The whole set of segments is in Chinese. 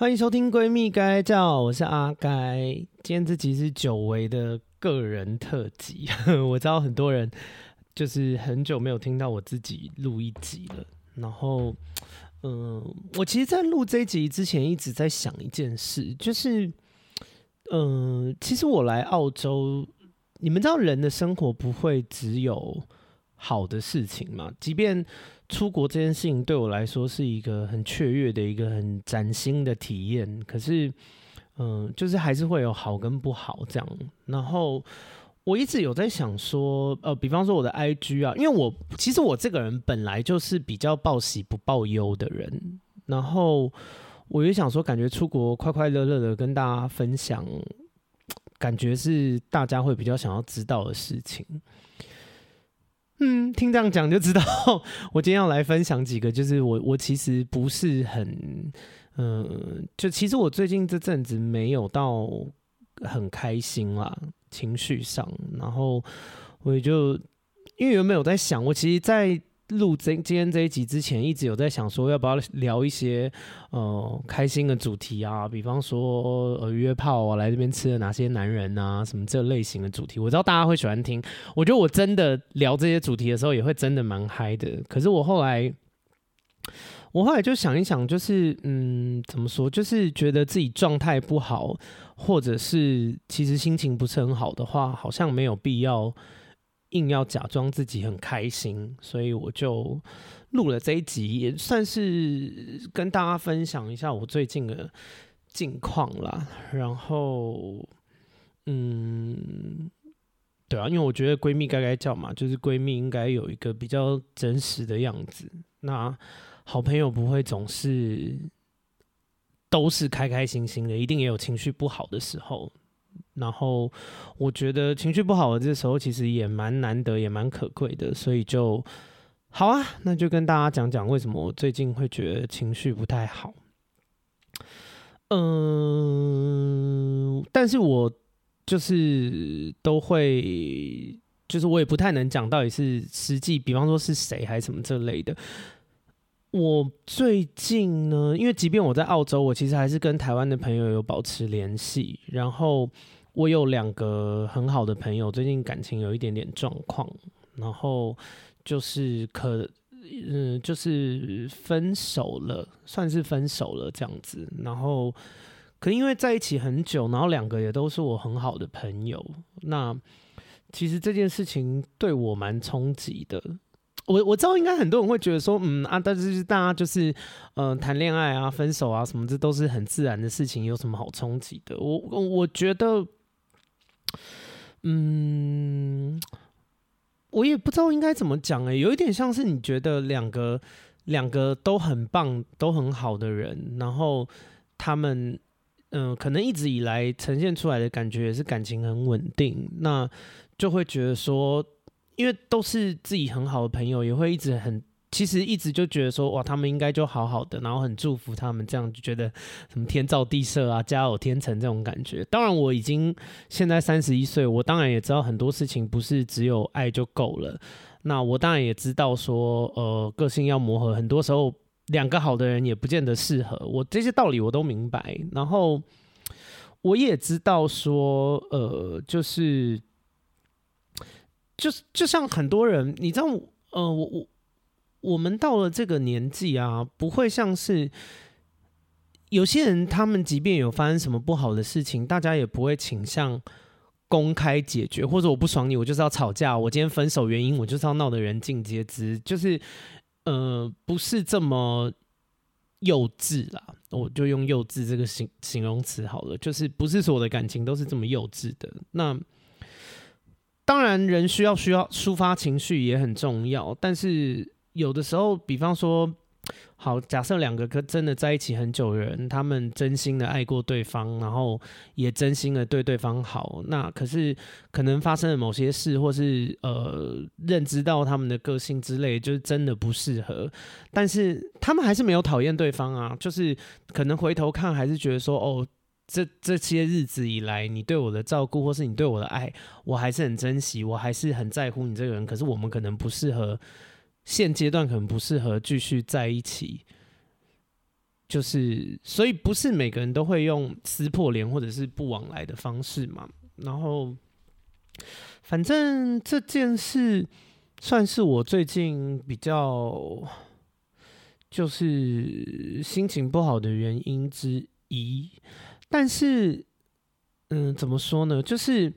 欢迎收听《闺蜜该叫》，我是阿该。今天这集是久违的个人特辑，我知道很多人就是很久没有听到我自己录一集了。然后，嗯，我其实，在录这一集之前，一直在想一件事，就是，嗯，其实我来澳洲，你们知道，人的生活不会只有好的事情吗？即便出国这件事情对我来说是一个很雀跃的一个很崭新的体验，可是，嗯，就是还是会有好跟不好这样。然后我一直有在想说，呃，比方说我的 IG 啊，因为我其实我这个人本来就是比较报喜不报忧的人，然后我也想说，感觉出国快快乐乐的跟大家分享，感觉是大家会比较想要知道的事情。嗯，听这样讲就知道，我今天要来分享几个，就是我我其实不是很，嗯、就其实我最近这阵子没有到很开心啦，情绪上，然后我也就因为原本有在想，我其实，在。录这今天这一集之前，一直有在想说要不要聊一些呃开心的主题啊，比方说呃约炮啊，来这边吃了哪些男人啊，什么这类型的主题，我知道大家会喜欢听。我觉得我真的聊这些主题的时候，也会真的蛮嗨的。可是我后来，我后来就想一想，就是嗯，怎么说，就是觉得自己状态不好，或者是其实心情不是很好的话，好像没有必要。硬要假装自己很开心，所以我就录了这一集，也算是跟大家分享一下我最近的近况啦。然后，嗯，对啊，因为我觉得闺蜜该该叫嘛，就是闺蜜应该有一个比较真实的样子。那好朋友不会总是都是开开心心的，一定也有情绪不好的时候。然后我觉得情绪不好的这时候，其实也蛮难得，也蛮可贵的，所以就好啊，那就跟大家讲讲为什么我最近会觉得情绪不太好。嗯，但是我就是都会，就是我也不太能讲到底是实际，比方说是谁还是什么这类的。我最近呢，因为即便我在澳洲，我其实还是跟台湾的朋友有保持联系。然后我有两个很好的朋友，最近感情有一点点状况，然后就是可，嗯，就是分手了，算是分手了这样子。然后可因为在一起很久，然后两个也都是我很好的朋友，那其实这件事情对我蛮冲击的。我我知道，应该很多人会觉得说，嗯啊，但是大家就是，嗯，谈恋爱啊、分手啊什么，这都是很自然的事情，有什么好冲击的？我我觉得，嗯，我也不知道应该怎么讲哎，有一点像是你觉得两个两个都很棒、都很好的人，然后他们，嗯，可能一直以来呈现出来的感觉也是感情很稳定，那就会觉得说。因为都是自己很好的朋友，也会一直很，其实一直就觉得说，哇，他们应该就好好的，然后很祝福他们，这样就觉得什么天造地设啊，家有天成这种感觉。当然，我已经现在三十一岁，我当然也知道很多事情不是只有爱就够了。那我当然也知道说，呃，个性要磨合，很多时候两个好的人也不见得适合。我这些道理我都明白，然后我也知道说，呃，就是。就就像很多人，你知道，呃，我我我们到了这个年纪啊，不会像是有些人，他们即便有发生什么不好的事情，大家也不会倾向公开解决，或者我不爽你，我就是要吵架，我今天分手原因，我就是要闹得人尽皆知，就是呃，不是这么幼稚啦，我就用幼稚这个形形容词好了，就是不是所有的感情都是这么幼稚的，那。当然，人需要需要抒发情绪也很重要，但是有的时候，比方说，好，假设两个真的在一起很久的人，他们真心的爱过对方，然后也真心的对对方好，那可是可能发生了某些事，或是呃认知到他们的个性之类，就是真的不适合，但是他们还是没有讨厌对方啊，就是可能回头看还是觉得说，哦。这这些日子以来，你对我的照顾，或是你对我的爱，我还是很珍惜，我还是很在乎你这个人。可是我们可能不适合，现阶段可能不适合继续在一起。就是，所以不是每个人都会用撕破脸或者是不往来的方式嘛。然后，反正这件事算是我最近比较就是心情不好的原因之一。但是，嗯，怎么说呢？就是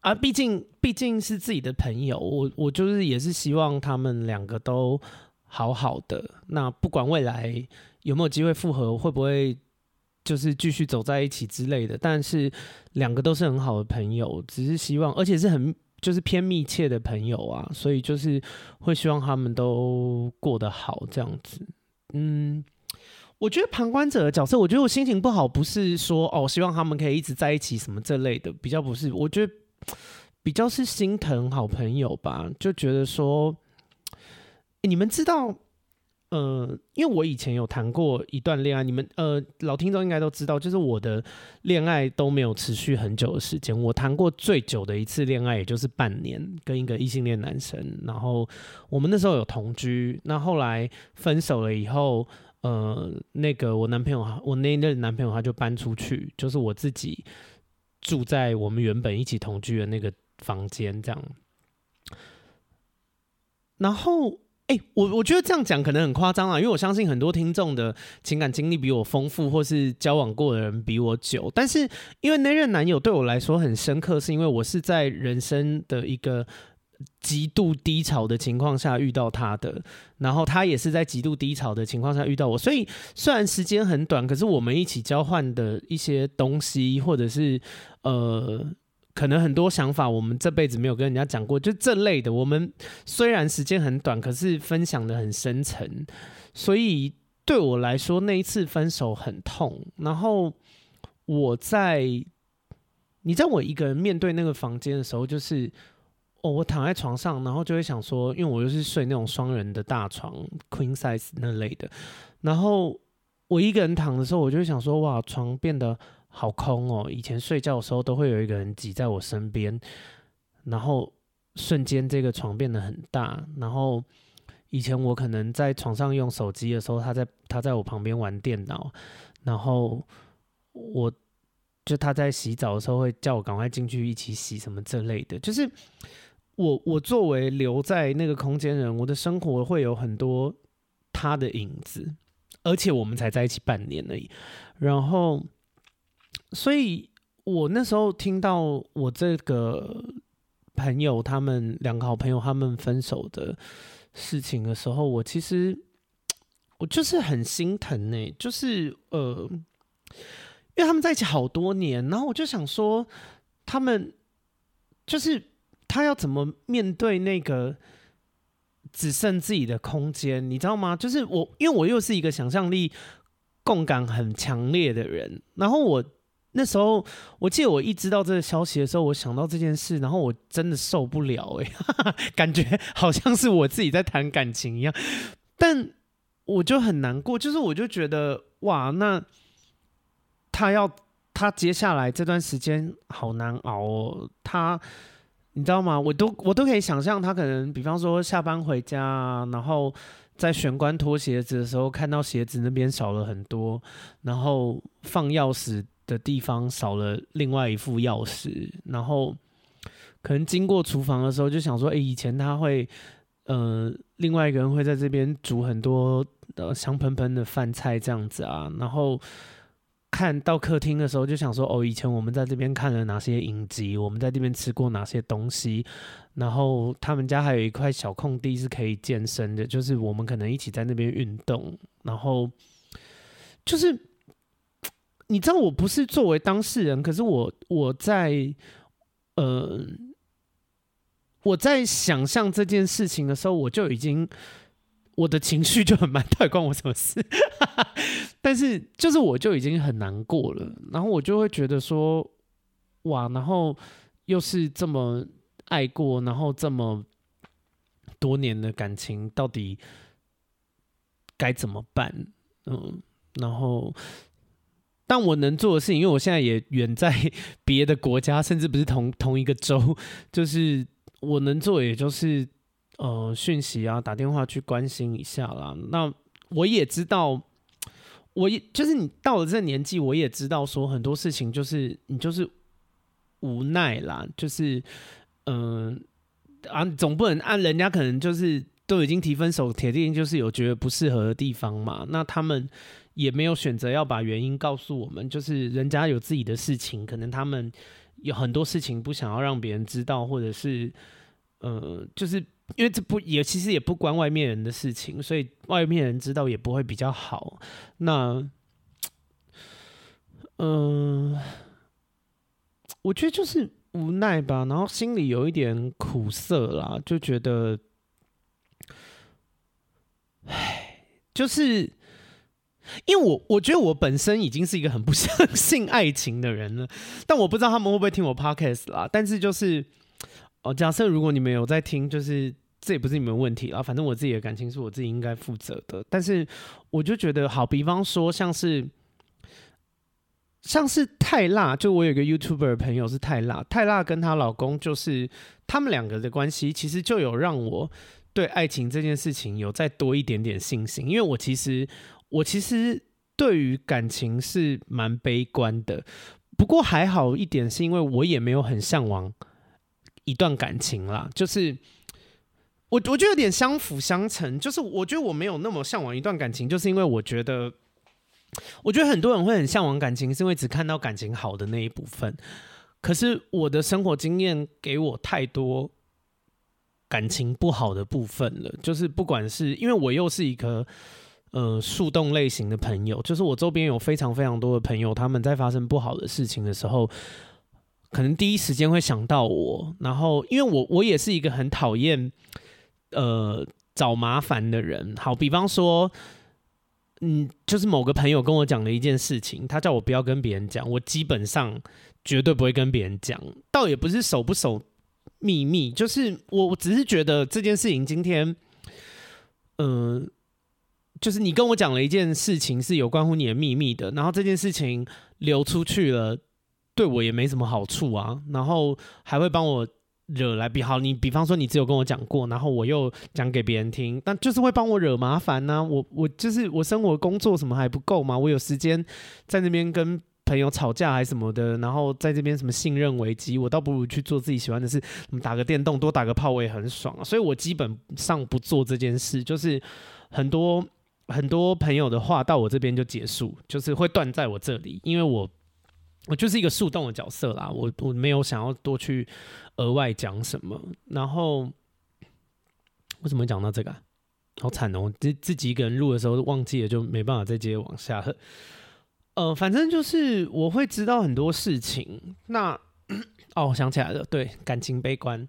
啊，毕竟毕竟是自己的朋友，我我就是也是希望他们两个都好好的。那不管未来。有没有机会复合？会不会就是继续走在一起之类的？但是两个都是很好的朋友，只是希望，而且是很就是偏密切的朋友啊，所以就是会希望他们都过得好这样子。嗯，我觉得旁观者的角色，我觉得我心情不好，不是说哦，希望他们可以一直在一起什么这类的，比较不是。我觉得比较是心疼好朋友吧，就觉得说，你们知道。呃，因为我以前有谈过一段恋爱，你们呃老听众应该都知道，就是我的恋爱都没有持续很久的时间。我谈过最久的一次恋爱，也就是半年，跟一个异性恋男生。然后我们那时候有同居，那后来分手了以后，呃，那个我男朋友，我那任男朋友他就搬出去，就是我自己住在我们原本一起同居的那个房间，这样。然后。哎、我我觉得这样讲可能很夸张啊，因为我相信很多听众的情感经历比我丰富，或是交往过的人比我久。但是因为那任男友对我来说很深刻，是因为我是在人生的一个极度低潮的情况下遇到他的，然后他也是在极度低潮的情况下遇到我。所以虽然时间很短，可是我们一起交换的一些东西，或者是呃。可能很多想法我们这辈子没有跟人家讲过，就这类的。我们虽然时间很短，可是分享得很深沉。所以对我来说，那一次分手很痛。然后我在，你在我一个人面对那个房间的时候，就是哦，我躺在床上，然后就会想说，因为我又是睡那种双人的大床 （queen size） 那类的。然后我一个人躺的时候，我就想说，哇，床变得。好空哦！以前睡觉的时候都会有一个人挤在我身边，然后瞬间这个床变得很大。然后以前我可能在床上用手机的时候，他在他在我旁边玩电脑，然后我就他在洗澡的时候会叫我赶快进去一起洗什么这类的。就是我我作为留在那个空间人，我的生活会有很多他的影子，而且我们才在一起半年而已，然后。所以我那时候听到我这个朋友他们两个好朋友他们分手的事情的时候，我其实我就是很心疼呢、就是呃，因为他们在一起好多年，然后我就想说，他们就是他要怎么面对那个只剩自己的空间，你知道吗？就是我，因为我又是一个想象力共感很强烈的人，然后我。那时候，我记得我一知道这个消息的时候，我想到这件事，然后我真的受不了哎、感觉好像是我自己在谈感情一样，但我就很难过，就是我就觉得哇，那他要他接下来这段时间好难熬哦，他你知道吗？我都我都可以想象他可能，比方说下班回家，然后在玄关脱鞋子的时候，看到鞋子那边少了很多，然后放钥匙。的地方少了另外一副钥匙，然后可能经过厨房的时候就想说，哎、欸，以前他会，呃，另外一个人会在这边煮很多呃香喷喷的饭菜这样子啊，然后看到客厅的时候就想说，哦，以前我们在这边看了哪些影集，我们在这边吃过哪些东西，然后他们家还有一块小空地是可以健身的，就是我们可能一起在那边运动，然后就是。你知道我不是作为当事人，可是我我在呃我在想象这件事情的时候，我就已经我的情绪就很满，到底关我什么事？但是就是我就已经很难过了，然后我就会觉得说哇，然后又是这么爱过，然后这么多年的感情，到底该怎么办？嗯，然后。但我能做的事情，因为我现在也远在别的国家，甚至不是同同一个州，就是我能做，也就是呃讯息啊，打电话去关心一下啦。那我也知道，我也就是你到了这个年纪，我也知道说很多事情就是你就是无奈啦，就是嗯啊，总不能按人家可能就是都已经提分手，铁定就是有觉得不适合的地方嘛。那他们也没有选择要把原因告诉我们，就是人家有自己的事情，可能他们有很多事情不想要让别人知道，或者是呃，就是因为这不也其实也不关外面人的事情，所以外面人知道也不会比较好。那嗯。我觉得就是无奈吧，然后心里有一点苦涩啦，就觉得，唉，就是因为我我觉得我本身已经是一个很不相信爱情的人了，但我不知道他们会不会听我 podcast 啦。但是就是哦，假设如果你们有在听，就是这也不是你们问题啊，反正我自己的感情是我自己应该负责的。但是我就觉得，好，比方说像是。像是泰辣，就我有个 YouTuber 朋友是泰辣，泰辣跟她老公就是他们两个的关系，其实就有让我对爱情这件事情有再多一点点信心。因为我其实我其实对于感情是蛮悲观的，不过还好一点是因为我也没有很向往一段感情啦，就是我我觉得有点相辅相成，就是我觉得我没有那么向往一段感情，就是因为我觉得。我觉得很多人会很向往感情，是因为只看到感情好的那一部分。可是我的生活经验给我太多感情不好的部分了。就是不管是因为我又是一个呃树洞类型的朋友，就是我周边有非常非常多的朋友，他们在发生不好的事情的时候，可能第一时间会想到我。然后因为我我也是一个很讨厌呃找麻烦的人。好，比方说。嗯，就是某个朋友跟我讲了一件事情，他叫我不要跟别人讲，我基本上绝对不会跟别人讲。倒也不是守不守秘密，就是我我只是觉得这件事情今天，嗯、就是你跟我讲了一件事情是有关乎你的秘密的，然后这件事情流出去了，对我也没什么好处啊，然后还会帮我。惹来比好，你比方说你只有跟我讲过，然后我又讲给别人听，但就是会帮我惹麻烦呢、我我就是我生活工作什么还不够吗？我有时间在那边跟朋友吵架还什么的，然后在这边什么信任危机，我倒不如去做自己喜欢的事，打个电动，多打个炮，我也很爽啊。所以我基本上不做这件事，就是很多很多朋友的话到我这边就结束，就是会断在我这里，因为我。我就是一个树洞的角色啦，我我没有想要多去额外讲什么。然后为什么讲到这个？好惨哦！自自己一个人录的时候忘记了，就没办法再接着往下。呃，反正就是我会知道很多事情。那 哦，我想起来了，对，感情悲观。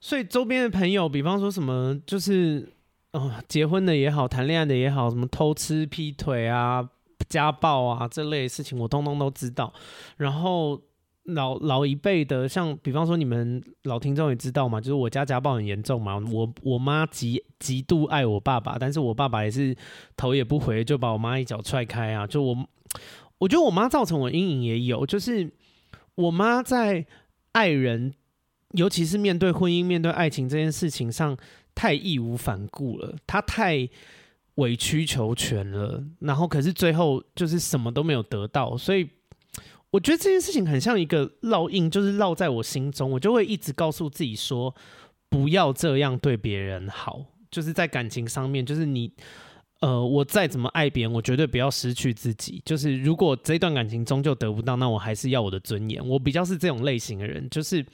所以周边的朋友，比方说什么，就是哦，结婚的也好，谈恋爱的也好，什么偷吃、劈腿啊。家暴啊，这类事情我通通都知道。然后老老一辈的，像比方说你们老听众也知道嘛，就是我家家暴很严重嘛。我我妈极极度爱我爸爸，但是我爸爸也是头也不回就把我妈一脚踹开啊。就我我觉得我妈造成我阴影也有，就是我妈在爱人，尤其是面对婚姻、面对爱情这件事情上太义无反顾了，她太。委曲求全了，然后可是最后就是什么都没有得到，所以我觉得这件事情很像一个烙印，就是烙在我心中，我就会一直告诉自己说，不要这样对别人好，就是在感情上面，就是你，呃，我再怎么爱别人，我绝对不要失去自己，就是如果这段感情终究得不到，那我还是要我的尊严，我比较是这种类型的人，就是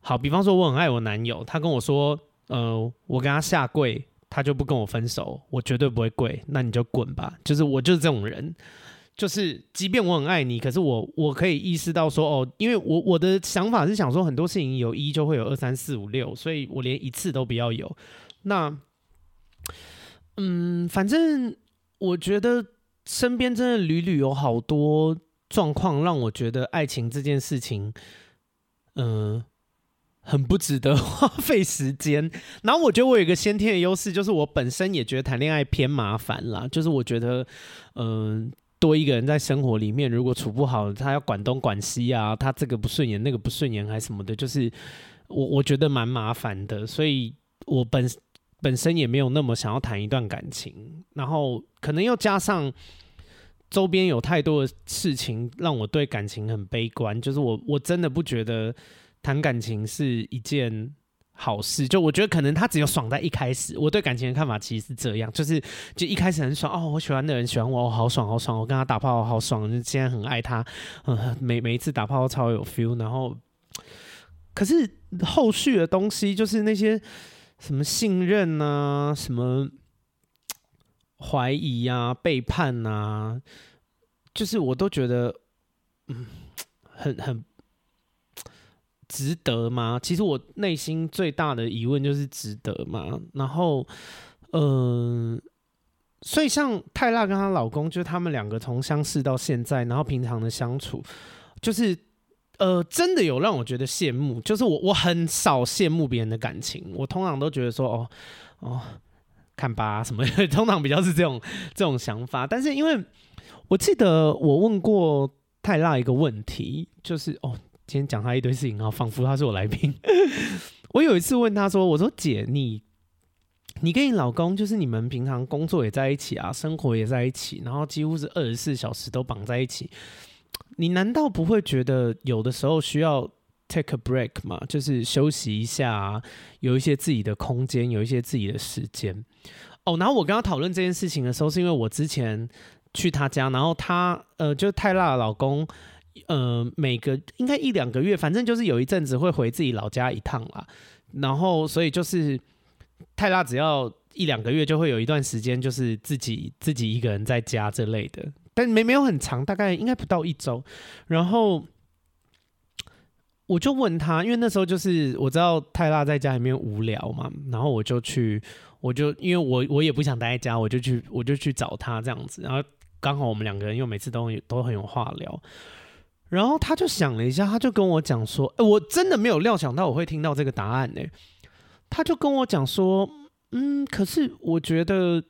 好，比方说我很爱我男友，他跟我说，呃，我跟他下跪。他就不跟我分手，我绝对不会跪，那你就滚吧。就是我就是这种人，就是即便我很爱你，可是我我可以意识到说，哦，因为我我的想法是想说，很多事情有一就会有二三四五六，所以我连一次都不要有。那，嗯，反正我觉得身边真的屡屡有好多状况，让我觉得爱情这件事情，嗯、很不值得花费时间，然后我觉得我有一个先天的优势，就是我本身也觉得谈恋爱偏麻烦啦。就是我觉得，嗯、多一个人在生活里面，如果处不好，他要管东管西啊，他这个不顺眼，那个不顺眼，还什么的，就是我我觉得蛮麻烦的。所以我本本身也没有那么想要谈一段感情，然后可能又加上周边有太多的事情让我对感情很悲观，就是我我真的不觉得谈感情是一件好事。就我觉得可能他只有爽在一开始，我对感情的看法其实是这样，就是就一开始很爽哦，我喜欢的人喜欢我，哦，好爽好爽，我跟他打炮好爽，就现在很爱他，嗯，每 每一次打炮都超有 feel，然后可是后续的东西就是那些。什么信任啊，什么怀疑啊，背叛啊，就是我都觉得，嗯，很很值得吗？其实我内心最大的疑问就是值得吗？然后，嗯、所以像泰拉跟她老公，就是他们两个从相识到现在，然后平常的相处，就是。呃，真的有让我觉得羡慕，就是我我很少羡慕别人的感情，我通常都觉得说，哦哦，看吧什么，通常比较是这种这种想法。但是因为我记得我问过泰拉一个问题，就是哦，今天讲他一堆事情啊，仿佛他是我来宾。我有一次问他说，我说姐，你你跟你老公，就是你们平常工作也在一起啊，生活也在一起，然后几乎是二十四小时都绑在一起。你难道不会觉得有的时候需要 take a break 吗？就是休息一下啊，有一些自己的空间，有一些自己的时间。哦，然后我跟他讨论这件事情的时候，是因为我之前去他家，然后他呃，就是泰辣的老公，呃，每个应该一两个月，反正就是有一阵子会回自己老家一趟啦。然后所以就是泰拉只要一两个月就会有一段时间，就是自己自己一个人在家这类的。但没没有很长，大概应该不到一周。然后我就问他，因为那时候就是我知道泰拉在家里面无聊嘛，然后我就去，我就因为我我也不想待在家，我就去我就去找他这样子。然后刚好我们两个人又每次都都很有话聊。然后他就想了一下，他就跟我讲说：“欸，我真的没有料想到我会听到这个答案呢。”他就跟我讲说：“嗯，可是我觉得。”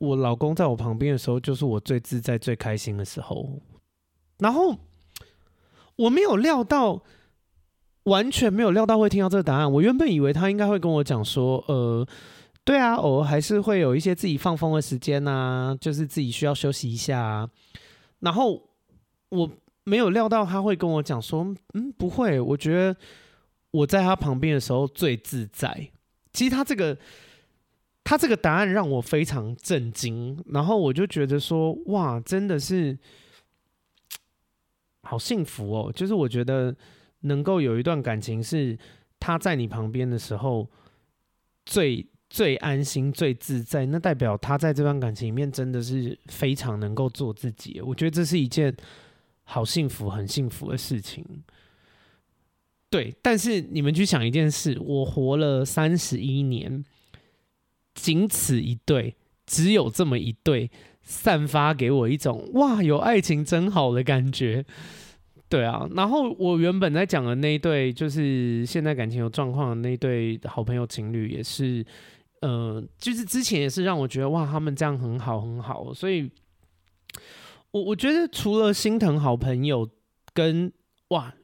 我老公在我旁边的时候，就是我最自在、最开心的时候。然后我没有料到，完全没有料到会听到这个答案。我原本以为他应该会跟我讲说：“呃，对啊，偶尔还是会有一些自己放风的时间呐，就是自己需要休息一下啊。”然后我没有料到他会跟我讲说：“嗯，不会，我觉得我在他旁边的时候最自在。”其实他这个。他这个答案让我非常震惊，然后我就觉得说，哇，真的是好幸福哦！就是我觉得能够有一段感情是他在你旁边的时候最最安心、最自在，那代表他在这段感情里面真的是非常能够做自己。我觉得这是一件好幸福、很幸福的事情。对，但是你们去想一件事，我活了三十一年。仅此一对，只有这么一对，散发给我一种哇，有爱情真好的感觉。对啊，然后我原本在讲的那一对，就是现在感情有状况的那一对好朋友情侣，也是，呃，就是之前也是让我觉得哇，他们这样很好很好。所以，我我觉得除了心疼好朋友跟哇，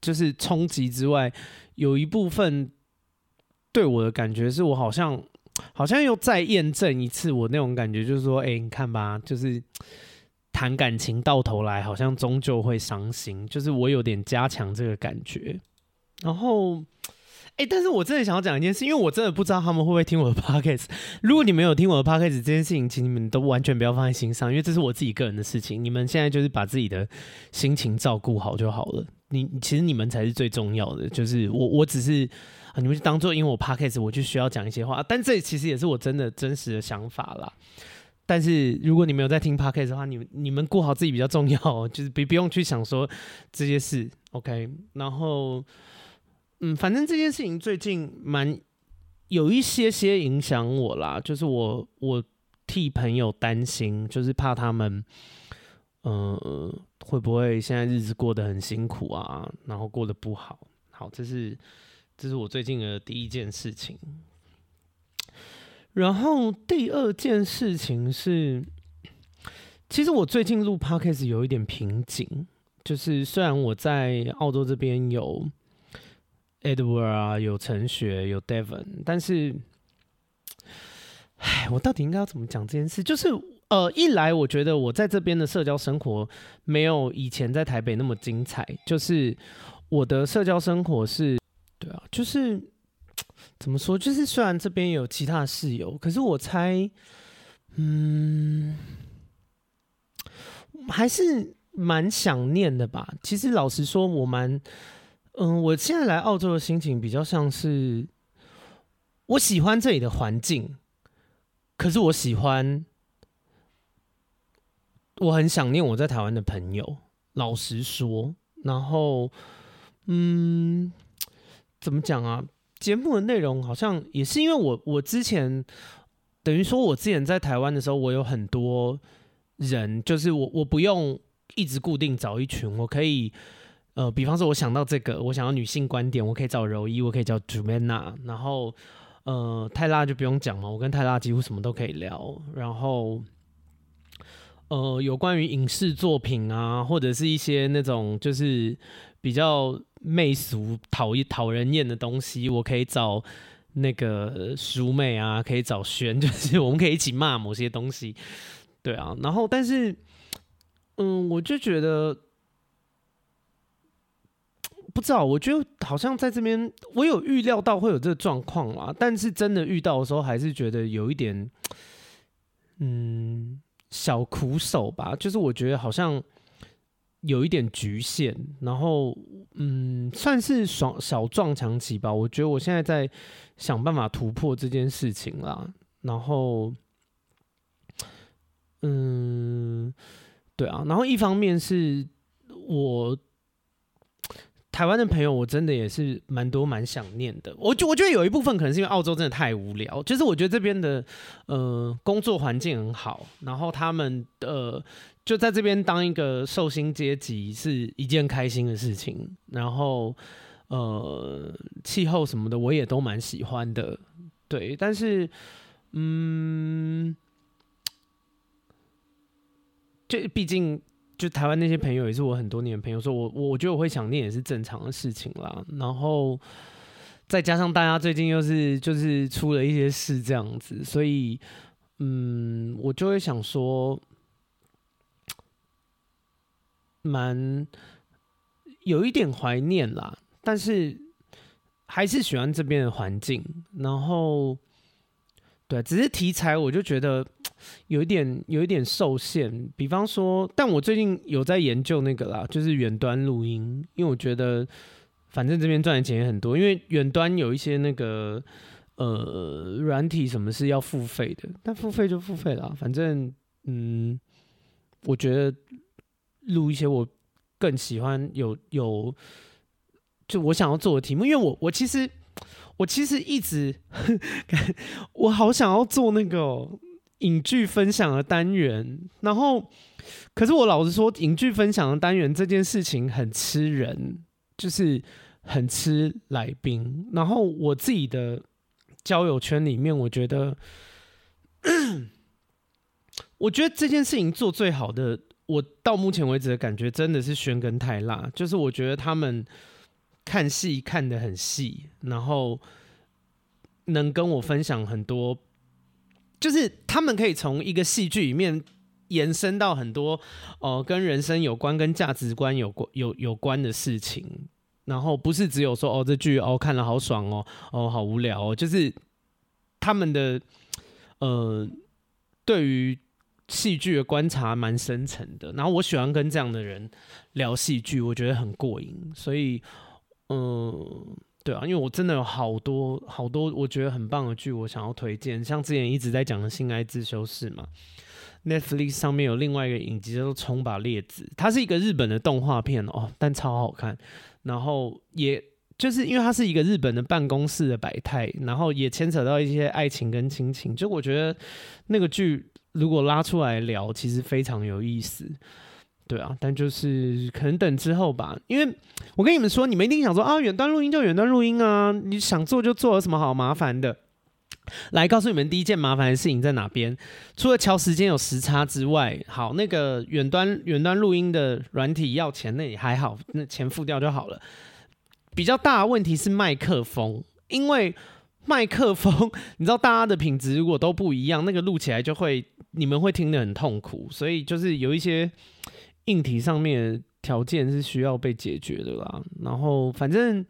就是冲击之外，有一部分对我的感觉是我好像。好像又再验证一次我那种感觉，就是说，哎、你看吧，就是谈感情到头来，好像终究会伤心。就是我有点加强这个感觉。然后，但是我真的想要讲一件事，因为我真的不知道他们会不会听我的 podcast。如果你们有听我的 podcast 这件事情，请你们都完全不要放在心上，因为这是我自己个人的事情。你们现在就是把自己的心情照顾好就好了。你其实你们才是最重要的。就是我，我只是。啊，你们就当做因为我 podcast 我就需要讲一些话，但这其实也是我真的真实的想法啦。但是如果你没有在听 podcast 的话，你们你们顾好自己比较重要，就是不不用去想说这些事，OK？然后，嗯，反正这件事情最近蛮有一些些影响我啦，就是我我替朋友担心，就是怕他们，呃，会不会现在日子过得很辛苦啊，然后过得不好。好，这是。这是我最近的第一件事情，然后第二件事情是，其实我最近录 Podcast 有一点瓶颈，就是虽然我在澳洲这边有 Edward 啊，有陈雪，有 Devon，但是哎，我到底应该要怎么讲这件事？就是呃，一来我觉得我在这边的社交生活没有以前在台北那么精彩，就是我的社交生活是，对啊，就是怎么说？就是虽然这边有其他室友，可是我猜，嗯，还是蛮想念的吧。其实老实说，我蛮，嗯，我现在来澳洲的心情比较像是，我喜欢这里的环境。可是我喜欢，我很想念我在台湾的朋友。老实说，然后，嗯，怎么讲啊？节目的内容好像也是因为我，我之前等于说，我之前在台湾的时候，我有很多人，就是我我不用一直固定找一群，我可以，呃，比方说，我想到这个，我想要女性观点，我可以找柔一，我可以找 Jumena，然后。呃，泰辣就不用讲嘛，我跟泰辣几乎什么都可以聊。然后，呃，有关于影视作品啊，或者是一些那种就是比较媚俗、讨厌、讨人厌的东西，我可以找那个淑妹啊，可以找轩，就是我们可以一起骂某些东西。对啊，然后但是，嗯，我就觉得。不知道，我觉得好像在这边，我有预料到会有这个状况啦，但是真的遇到的时候，还是觉得有一点，嗯，小苦手吧。就是我觉得好像有一点局限，然后，嗯，算是爽小撞墙期吧。我觉得我现在在想办法突破这件事情啦。然后，嗯，对啊，然后一方面是我。台湾的朋友，我真的也是蛮多蛮想念的。我就我觉得有一部分可能是因为澳洲真的太无聊，就是我觉得这边的呃工作环境很好，然后他们的、呃、就在这边当一个受薪阶级是一件开心的事情。然后呃气候什么的我也都蛮喜欢的，对。但是嗯，就毕竟。就台湾那些朋友也是我很多年的朋友，说我我我觉得我会想念也是正常的事情啦。然后再加上大家最近又是就是出了一些事这样子，所以嗯，我就会想说，蛮有一点怀念啦。但是还是喜欢这边的环境。然后对，只是题材我就觉得。有一点有一点受限，比方说，但我最近有在研究那个啦，就是远端录音，因为我觉得反正这边赚的钱也很多，因为远端有一些那个呃软体什么是要付费的，但付费就付费啦，反正嗯，我觉得录一些我更喜欢有有就我想要做的题目，因为我我其实我其实一直 我好想要做那个。影剧分享的单元，然后，可是我老实说，影剧分享的单元这件事情很吃人，就是很吃来宾。然后我自己的交友圈里面，我觉得，我觉得这件事情做最好的，我到目前为止的感觉真的是轩跟泰辣，就是我觉得他们看戏看得很细，然后能跟我分享很多。就是他们可以从一个戏剧里面延伸到很多哦、呃，跟人生有关、跟价值观有关、有有关的事情，然后不是只有说哦，这剧哦看了好爽哦，哦好无聊哦，就是他们的呃对于戏剧的观察蛮深层的，然后我喜欢跟这样的人聊戏剧，我觉得很过瘾，所以嗯。对啊，因为我真的有好多好多我觉得很棒的剧，我想要推荐。像之前一直在讲的《性爱自修室》嘛，Netflix 上面有另外一个影集叫做《冲吧列子》，它是一个日本的动画片哦，但超好看。然后也就是因为它是一个日本的办公室的百态，然后也牵扯到一些爱情跟亲情，就我觉得那个剧如果拉出来聊，其实非常有意思。对啊，但就是可能等之后吧，因为我跟你们说，你们一定想说啊，远端录音就远端录音啊，你想做就做，有什么好麻烦的？来告诉你们，第一件麻烦的事情在哪边？除了调时间有时差之外，好，那个远端远端录音的软体要钱，那也还好，那钱付掉就好了。比较大的问题是麦克风，因为麦克风，你知道大家的品质如果都不一样，那个录起来就会你们会听得很痛苦，所以就是有一些硬体上面条件是需要被解决的啦。然后反正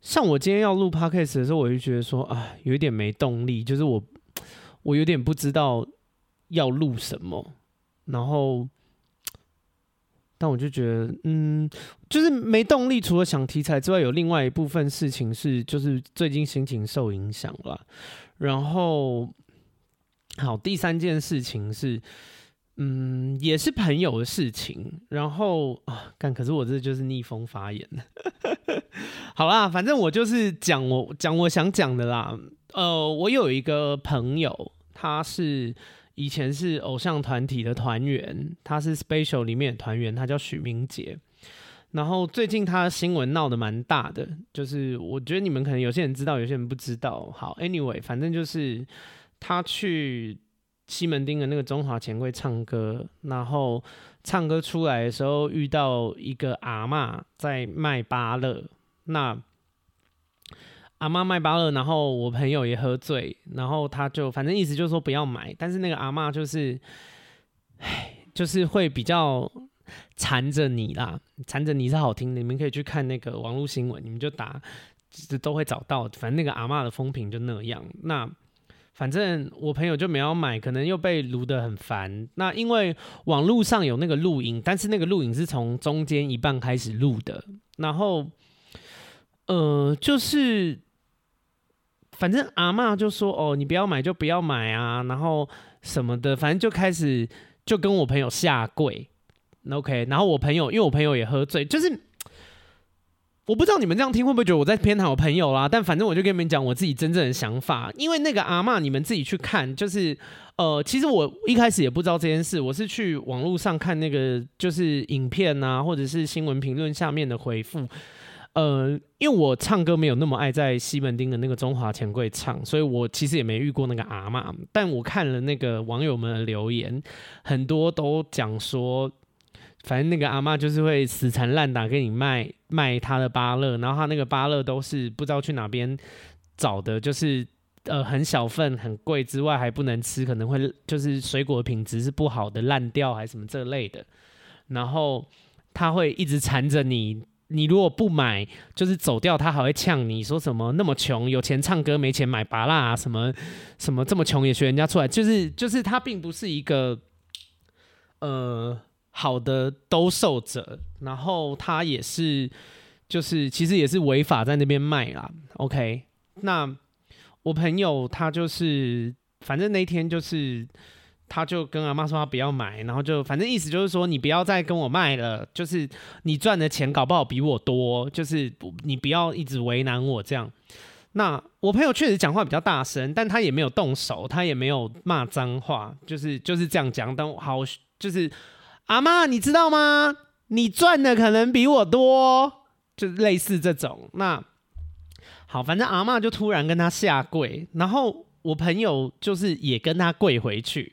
像我今天要录 podcast 的时候，我就觉得说啊，有一点没动力，就是我我有点不知道要录什么，然后。但我就觉得，嗯，就是没动力。除了想题材之外，有另外一部分事情是，就是最近心情受影响了。然后，好，第三件事情是，嗯，也是朋友的事情。然后啊，干，可是我这就是逆风发言。好啦，反正我就是讲我讲我想讲的啦。呃，我有一个朋友，他是。以前是偶像团体的团员，他是 Special 里面的团员，他叫许明杰。然后最近他的新闻闹得蛮大的，就是我觉得你们可能有些人知道，有些人不知道。好，Anyway，反正就是他去西门町的那个中华钱柜唱歌，然后唱歌出来的时候遇到一个阿嬷在卖芭乐，那。阿妈卖芭乐，然后我朋友也喝醉，然后他就反正意思就是说不要买，但是那个阿妈就是，唉，就是会比较缠着你啦，缠着你是好听的，你们可以去看那个网络新闻，你们就打，都会找到，反正那个阿妈的风评就那样。那反正我朋友就没有买，可能又被卢得很烦。那因为网络上有那个录影，但是那个录影是从中间一半开始录的，然后，呃，就是。反正阿嬷就说：“哦，你不要买就不要买啊，然后什么的，反正就开始就跟我朋友下跪。OK，然后我朋友因为我朋友也喝醉，就是我不知道你们这样听会不会觉得我在偏袒我朋友啦？但反正我就跟你们讲我自己真正的想法，因为那个阿嬷你们自己去看，就是呃，其实我一开始也不知道这件事，我是去网络上看那个就是影片啊，或者是新闻评论下面的回复。”呃，因为我唱歌没有那么爱在西门町的那个中华钱柜唱，所以我其实也没遇过那个阿嬷。但我看了那个网友们的留言，很多都讲说，反正那个阿嬷就是会死缠烂打给你卖卖他的芭乐，然后他那个芭乐都是不知道去哪边找的，就是呃很小份很贵之外还不能吃，可能会就是水果品质是不好的烂掉还是什么这类的，然后他会一直缠着你。你如果不买，就是走掉，他还会呛你说什么那么穷，有钱唱歌没钱买芭乐啊，什么什么这么穷也学人家出来，就是就是他并不是一个呃好的兜售者，然后他也是就是其实也是违法在那边卖啦。OK，那我朋友他就是反正那天就是。他就跟阿妈说他不要买，然后就反正意思就是说你不要再跟我卖了，就是你赚的钱搞不好比我多，就是你不要一直为难我这样。那我朋友确实讲话比较大声，但他也没有动手，他也没有骂脏话，就是就是这样讲。但好，就是阿妈，你知道吗？你赚的可能比我多，就类似这种。那好，反正阿妈就突然跟他下跪，然后我朋友就是也跟他跪回去。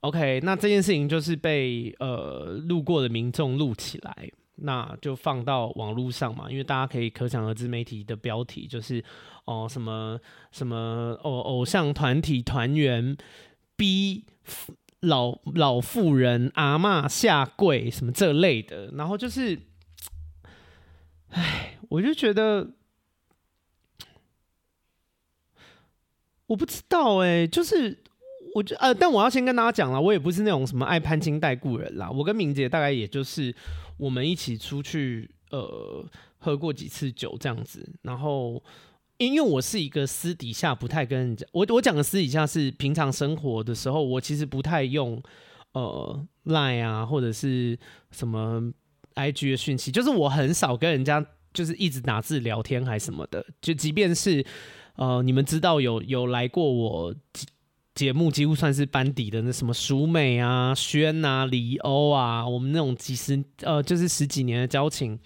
OK，那这件事情就是被呃路过的民众录起来，那就放到网络上嘛，因为大家可以可想而知，媒体的标题就是哦、什么什么偶偶像团体团员逼老老妇人阿嬷下跪什么这类的，然后就是，哎，我就觉得我不知道哎、就是。我觉呃，但我要先跟大家讲了，我也不是那种什么爱攀亲带故人啦。我跟明杰大概也就是我们一起出去呃喝过几次酒这样子。然后，因为我是一个私底下不太跟人讲，我我讲的私底下是平常生活的时候，我其实不太用呃 Line 啊或者是什么 IG 的讯息，就是我很少跟人家就是一直打字聊天还什么的。就即便是呃你们知道有有来过我。节目几乎算是班底的，那什么淑美啊、轩啊、李欧啊，我们那种几十呃，就是十几年的交情，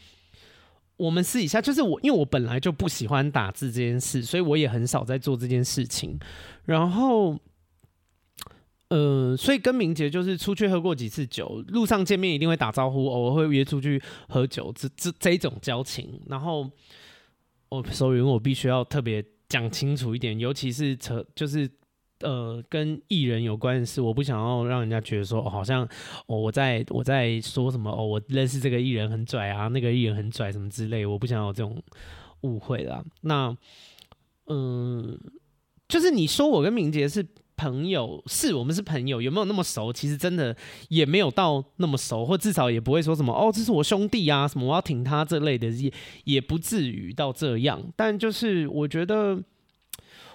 我们私底下就是我，因为我本来就不喜欢打字这件事，所以我也很少在做这件事情。然后，呃，所以跟明杰就是出去喝过几次酒，路上见面一定会打招呼，偶尔会约出去喝酒，这这这种交情。然后，我所以我必须要特别。讲清楚一点，尤其是扯就是。呃，跟艺人有关的事，我不想要让人家觉得说，好像、哦、我在我在说什么哦，我认识这个艺人很拽啊，那个艺人很拽什么之类，我不想要这种误会啦。那，嗯、就是你说我跟明杰是朋友，是我们是朋友，有没有那么熟？其实真的也没有到那么熟，或至少也不会说什么哦，这是我兄弟啊，什么我要挺他这类的，也也不至于到这样。但就是我觉得，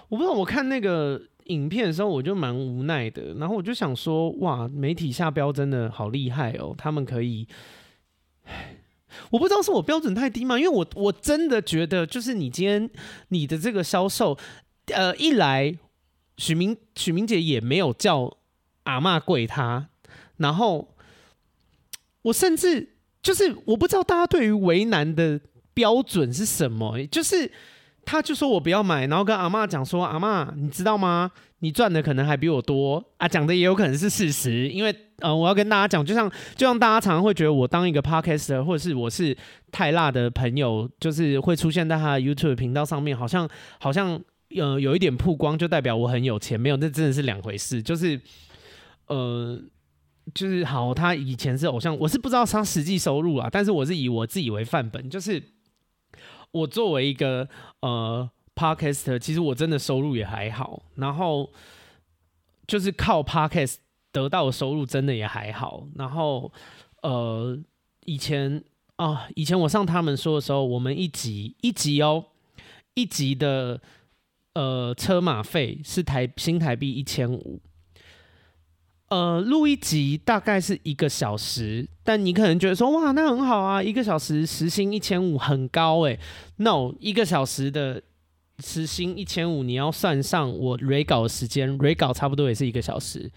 我不知道，我看那个。影片的时候我就蛮无奈的，然后我就想说，哇，媒体下标真的好厉害哦，他们可以，我不知道是我标准太低吗？因为我我真的觉得，就是你今天你的这个销售，呃，一来许明许明杰也没有叫阿嬷跪他，然后我甚至就是我不知道大家对于为难的标准是什么，就是。他就说我不要买，然后跟阿嬷讲说：“阿嬷，你知道吗？你赚的可能还比我多啊！”讲的也有可能是事实，因为呃，我要跟大家讲，就像就像大家常常会觉得我当一个 podcaster，或者是我是泰辣的朋友，就是会出现在他的 YouTube 频道上面，好像好像呃有一点曝光，就代表我很有钱，没有，那真的是两回事。就是呃，就是好，他以前是偶像，我是不知道他实际收入啊，但是我是以我自己为范本，就是。我作为一个呃 Podcaster，其实我真的收入也还好，然后就是靠 Podcast 得到的收入真的也还好，然后呃以前啊、以前我上他们说的时候，我们一集一集哦一集的呃车马费是台新台币一千五。呃，录一集大概是一个小时，但你可能觉得说，哇，那很好啊，一个小时时薪一千五，很高诶。No，一个小时的时薪一千五，你要算上我 re 稿的时间，re 稿差不多也是一个小时。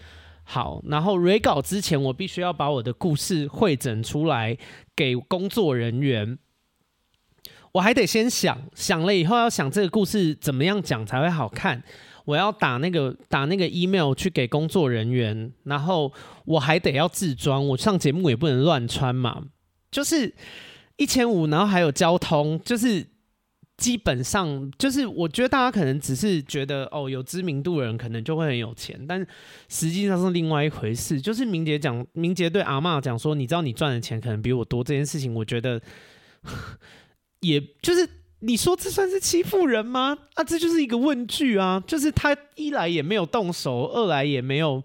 好，然后 re 稿之前，我必须要把我的故事汇整出来给工作人员，我还得先想，想了以后要想这个故事怎么样讲才会好看。我要打那个打那个 email 去给工作人员，然后我还得要自装，我上节目也不能乱穿嘛。就是一千五，然后还有交通，就是基本上就是我觉得大家可能只是觉得哦，有知名度的人可能就会很有钱，但实际上是另外一回事。就是明杰讲，明杰对阿嬷讲说，你知道你赚的钱可能比我多这件事情，我觉得 也就是。你说这算是欺负人吗？啊，这就是一个问句啊！就是他一来也没有动手，二来也没有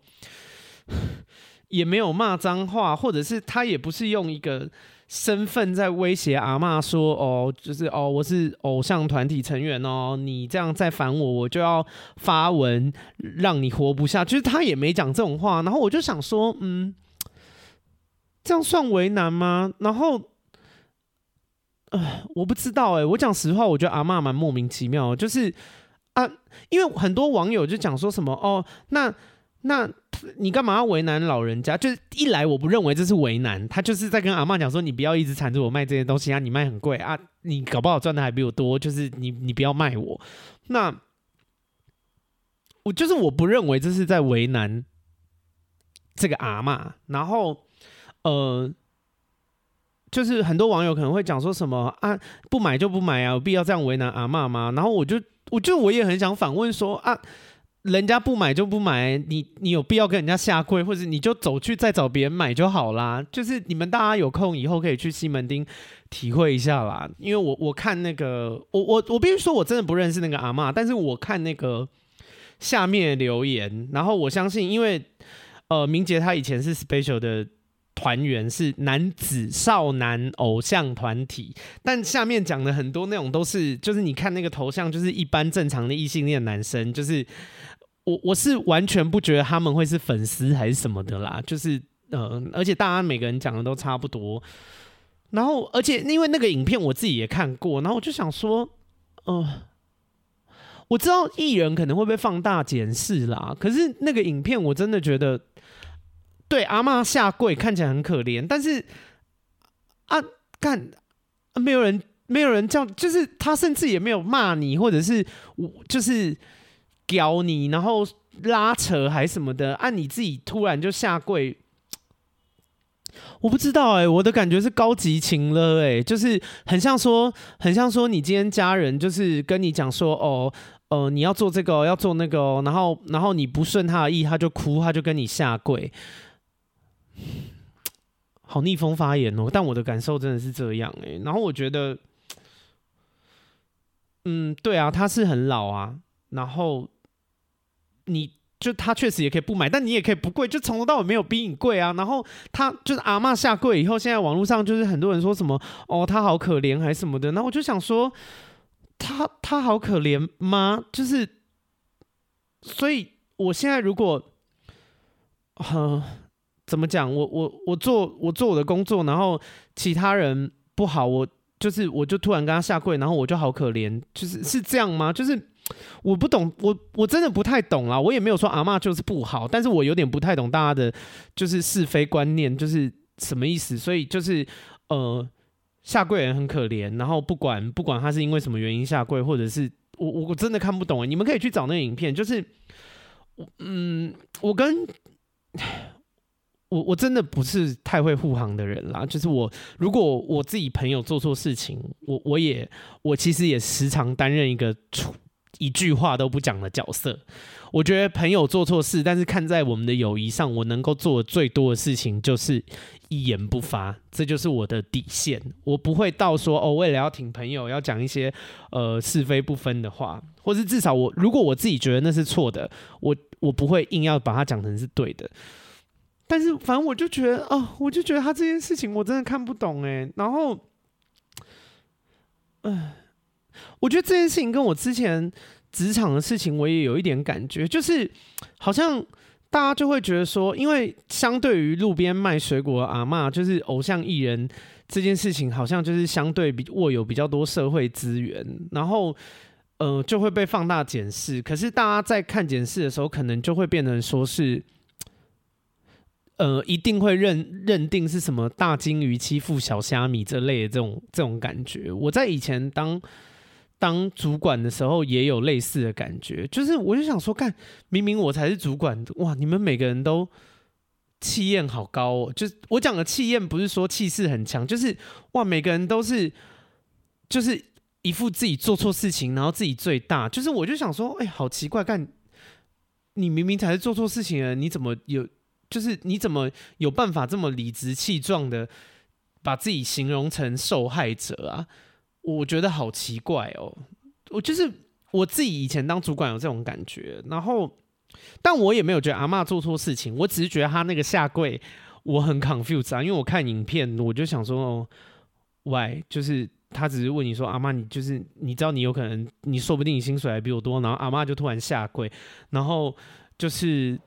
也没有骂脏话，或者是他也不是用一个身份在威胁阿嬷说：“哦，就是哦，我是偶像团体成员哦，你这样再烦我，我就要发文让你活不下。”就是他也没讲这种话。然后我就想说，嗯，这样算为难吗？然后。呃，我不知道哎、我讲实话，我觉得阿嬷蛮莫名其妙，就是啊，因为很多网友就讲说什么哦，那那你干嘛要为难老人家？就是一来我不认为这是为难，他就是在跟阿嬷讲说，你不要一直缠着我卖这些东西啊，你卖很贵啊，你搞不好赚的还比我多，就是你你不要卖我。那我就是我不认为这是在为难这个阿嬷，然后呃。就是很多网友可能会讲说什么啊，不买就不买啊，有必要这样为难阿嬷吗？然后我就，我就我也很想反问说啊，人家不买就不买，你你有必要跟人家下跪，或者你就走去再找别人买就好啦。就是你们大家有空以后可以去西门町体会一下啦。因为我我看那个，我我我必须说我真的不认识那个阿嬷，但是我看那个下面留言，然后我相信，因为呃，明杰他以前是 special 的。团员是男子少男偶像团体，但下面讲的很多内容都是，就是你看那个头像，就是一般正常的异性恋男生，就是我我是完全不觉得他们会是粉丝还是什么的啦，就是呃，而且大家每个人讲的都差不多，然后而且因为那个影片我自己也看过，然后我就想说，呃，我知道艺人可能会被放大检视啦，可是那个影片我真的觉得。对阿嬷下跪看起来很可怜，但是啊，干没有人，没有人叫，就是他甚至也没有骂你，或者是我就是屌你，然后拉扯还什么的，按、啊、你自己突然就下跪，我不知道哎、我的感觉是高级情了哎、就是很像说，很像说你今天家人就是跟你讲说哦。呃，你要做这个、要做那个哦，然后然后你不顺他的意，他就哭，他就跟你下跪，好逆风发言哦。但我的感受真的是这样诶。然后我觉得，嗯，对啊，他是很老啊，然后你。就他确实也可以不买，但你也可以不贵，就从头到尾没有比你贵啊。然后他就是阿嬷下跪以后，现在网络上就是很多人说什么哦，他好可怜还是什么的。然后我就想说，他他好可怜吗？就是，所以我现在如果，呃，怎么讲？我我我做我做我的工作，然后其他人不好，我就是我就突然跟他下跪，然后我就好可怜，就是是这样吗？就是。我不懂，我我真的不太懂啦。我也没有说阿嬷就是不好，但是我有点不太懂大家的，就是是非观念，就是什么意思。所以就是呃，下跪人很可怜，然后不管不管他是因为什么原因下跪，或者是我我真的看不懂。你们可以去找那个影片，就是嗯，我跟我我真的不是太会护航的人啦。就是我如果我自己朋友做错事情，我我也我其实也时常担任一个处。一句话都不讲的角色，我觉得朋友做错事，但是看在我们的友谊上，我能够做的最多的事情就是一言不发，这就是我的底线。我不会到说哦，为了要挺朋友，要讲一些呃是非不分的话，或是至少我如果我自己觉得那是错的，我我不会硬要把它讲成是对的。但是反正我就觉得哦，我就觉得他这件事情我真的看不懂诶。然后，嗯。我觉得这件事情跟我之前职场的事情，我也有一点感觉，就是好像大家就会觉得说，因为相对于路边卖水果的阿嬷，就是偶像艺人这件事情，好像就是相对比握有比较多社会资源，然后呃就会被放大检视。可是大家在看检视的时候，可能就会变成说是呃一定会认认定是什么大鲸鱼欺负小虾米这类的这种这种感觉。我在以前当。当主管的时候也有类似的感觉，就是我就想说，看明明我才是主管，哇，你们每个人都气焰好高哦。就是我讲的气焰，不是说气势很强，就是哇，每个人都是就是一副自己做错事情，然后自己最大。就是我就想说，哎，好奇怪，干你明明才是做错事情的，你怎么有？就是你怎么有办法这么理直气壮的把自己形容成受害者啊？我觉得好奇怪哦，我就是我自己以前当主管有这种感觉，然后，但我也没有觉得阿嬷做错事情，我只是觉得他那个下跪我很 confused 啊，因为我看影片我就想说，哦，喂，就是他只是问你说阿嬷，你就是你知道你有可能，你说不定你薪水还比我多，然后阿嬷就突然下跪，然后就是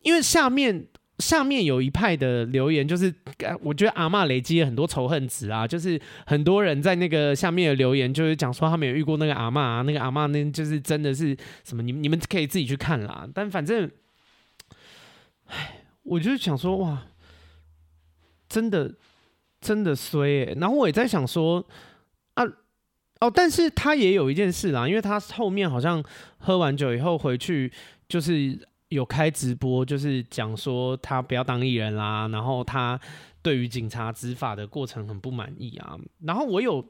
因为下面。下面有一派的留言，就是我觉得阿嬷累积了很多仇恨值啊，就是很多人在那个下面的留言，就是讲说他们有遇过那个阿嬷，那个阿嬷那就是真的是什么，你你们可以自己去看啦。但反正，唉，我就是想说哇，真的真的衰。然后我也在想说啊哦，但是他也有一件事啦，因为他后面好像喝完酒以后回去就是。有开直播，就是讲说他不要当艺人啦，然后他对于警察执法的过程很不满意啊。然后我有，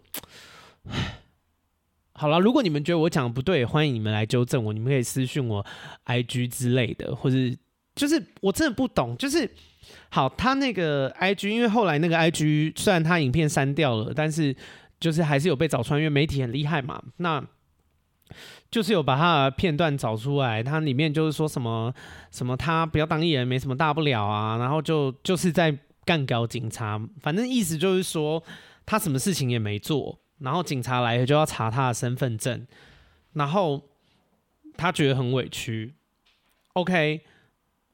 好了，如果你们觉得我讲的不对，欢迎你们来纠正我，你们可以私讯我 IG 之类的，或者就是我真的不懂，就是好，他那个 IG，因为后来那个 IG 虽然他影片删掉了，但是就是还是有被找穿越，媒体很厉害嘛，那。就是有把他的片段找出来，他里面就是说什么什么他不要当艺人没什么大不了啊，然后就就是在干搞警察，反正意思就是说他什么事情也没做，然后警察来了就要查他的身份证，然后他觉得很委屈，OK。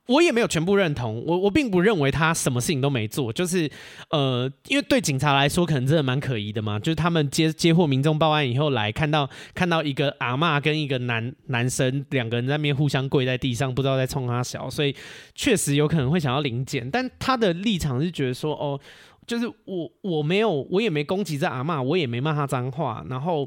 我也没有全部认同，我我并不认为他什么事情都没做，就是呃，因为对警察来说可能真的蛮可疑的嘛，就是他们接接获民众报案以后来看到看到一个阿嬷跟一个男男生两个人在那边互相跪在地上，不知道在冲他笑，所以确实有可能会想要临检，但他的立场是觉得说哦，就是我我没有我也没攻击这阿嬷，我也没骂他脏话，然后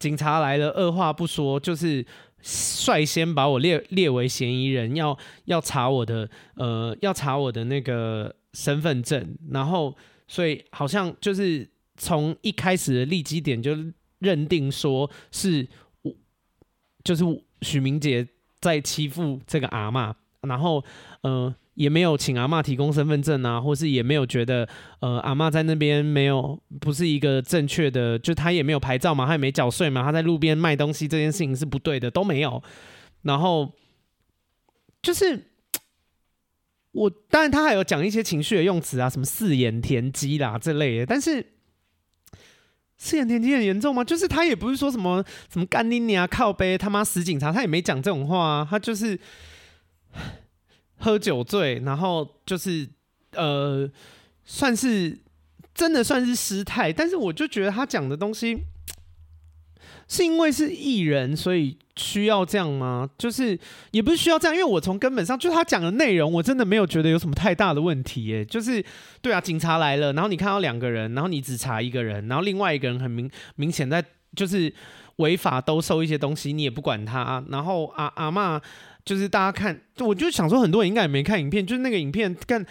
警察来了二话不说就是。率先把我列列为嫌疑人，要要查我的呃，要查我的那个身份证，然后所以好像就是从一开始的立基点就认定说是我就是许明杰在欺负这个阿嬷，然后呃也没有请阿嬷提供身份证啊，或是也没有觉得呃阿嬷在那边没有不是一个正确的，就他也没有牌照嘛，他也没缴税嘛，他在路边卖东西这件事情是不对的，都没有。然后就是我当然他还有讲一些情绪的用词啊，什么四眼田鸡啦这类的，但是。四眼田鸡很严重吗？就是他也不是说什么什么干你啊靠杯他妈死警察，他也没讲这种话啊。他就是喝酒醉，然后就是呃，算是真的算是失态。但是我就觉得他讲的东西。是因为是艺人，所以需要这样吗？就是也不是需要这样，因为我从根本上，就他讲的内容，我真的没有觉得有什么太大的问题耶。就是对啊，警察来了，然后你看到两个人，然后你只查一个人，然后另外一个人很明 明显在就是违法兜售一些东西，你也不管他。然后阿阿嬷就是大家看，我就想说很多人应该也没看影片，就是那个影片看，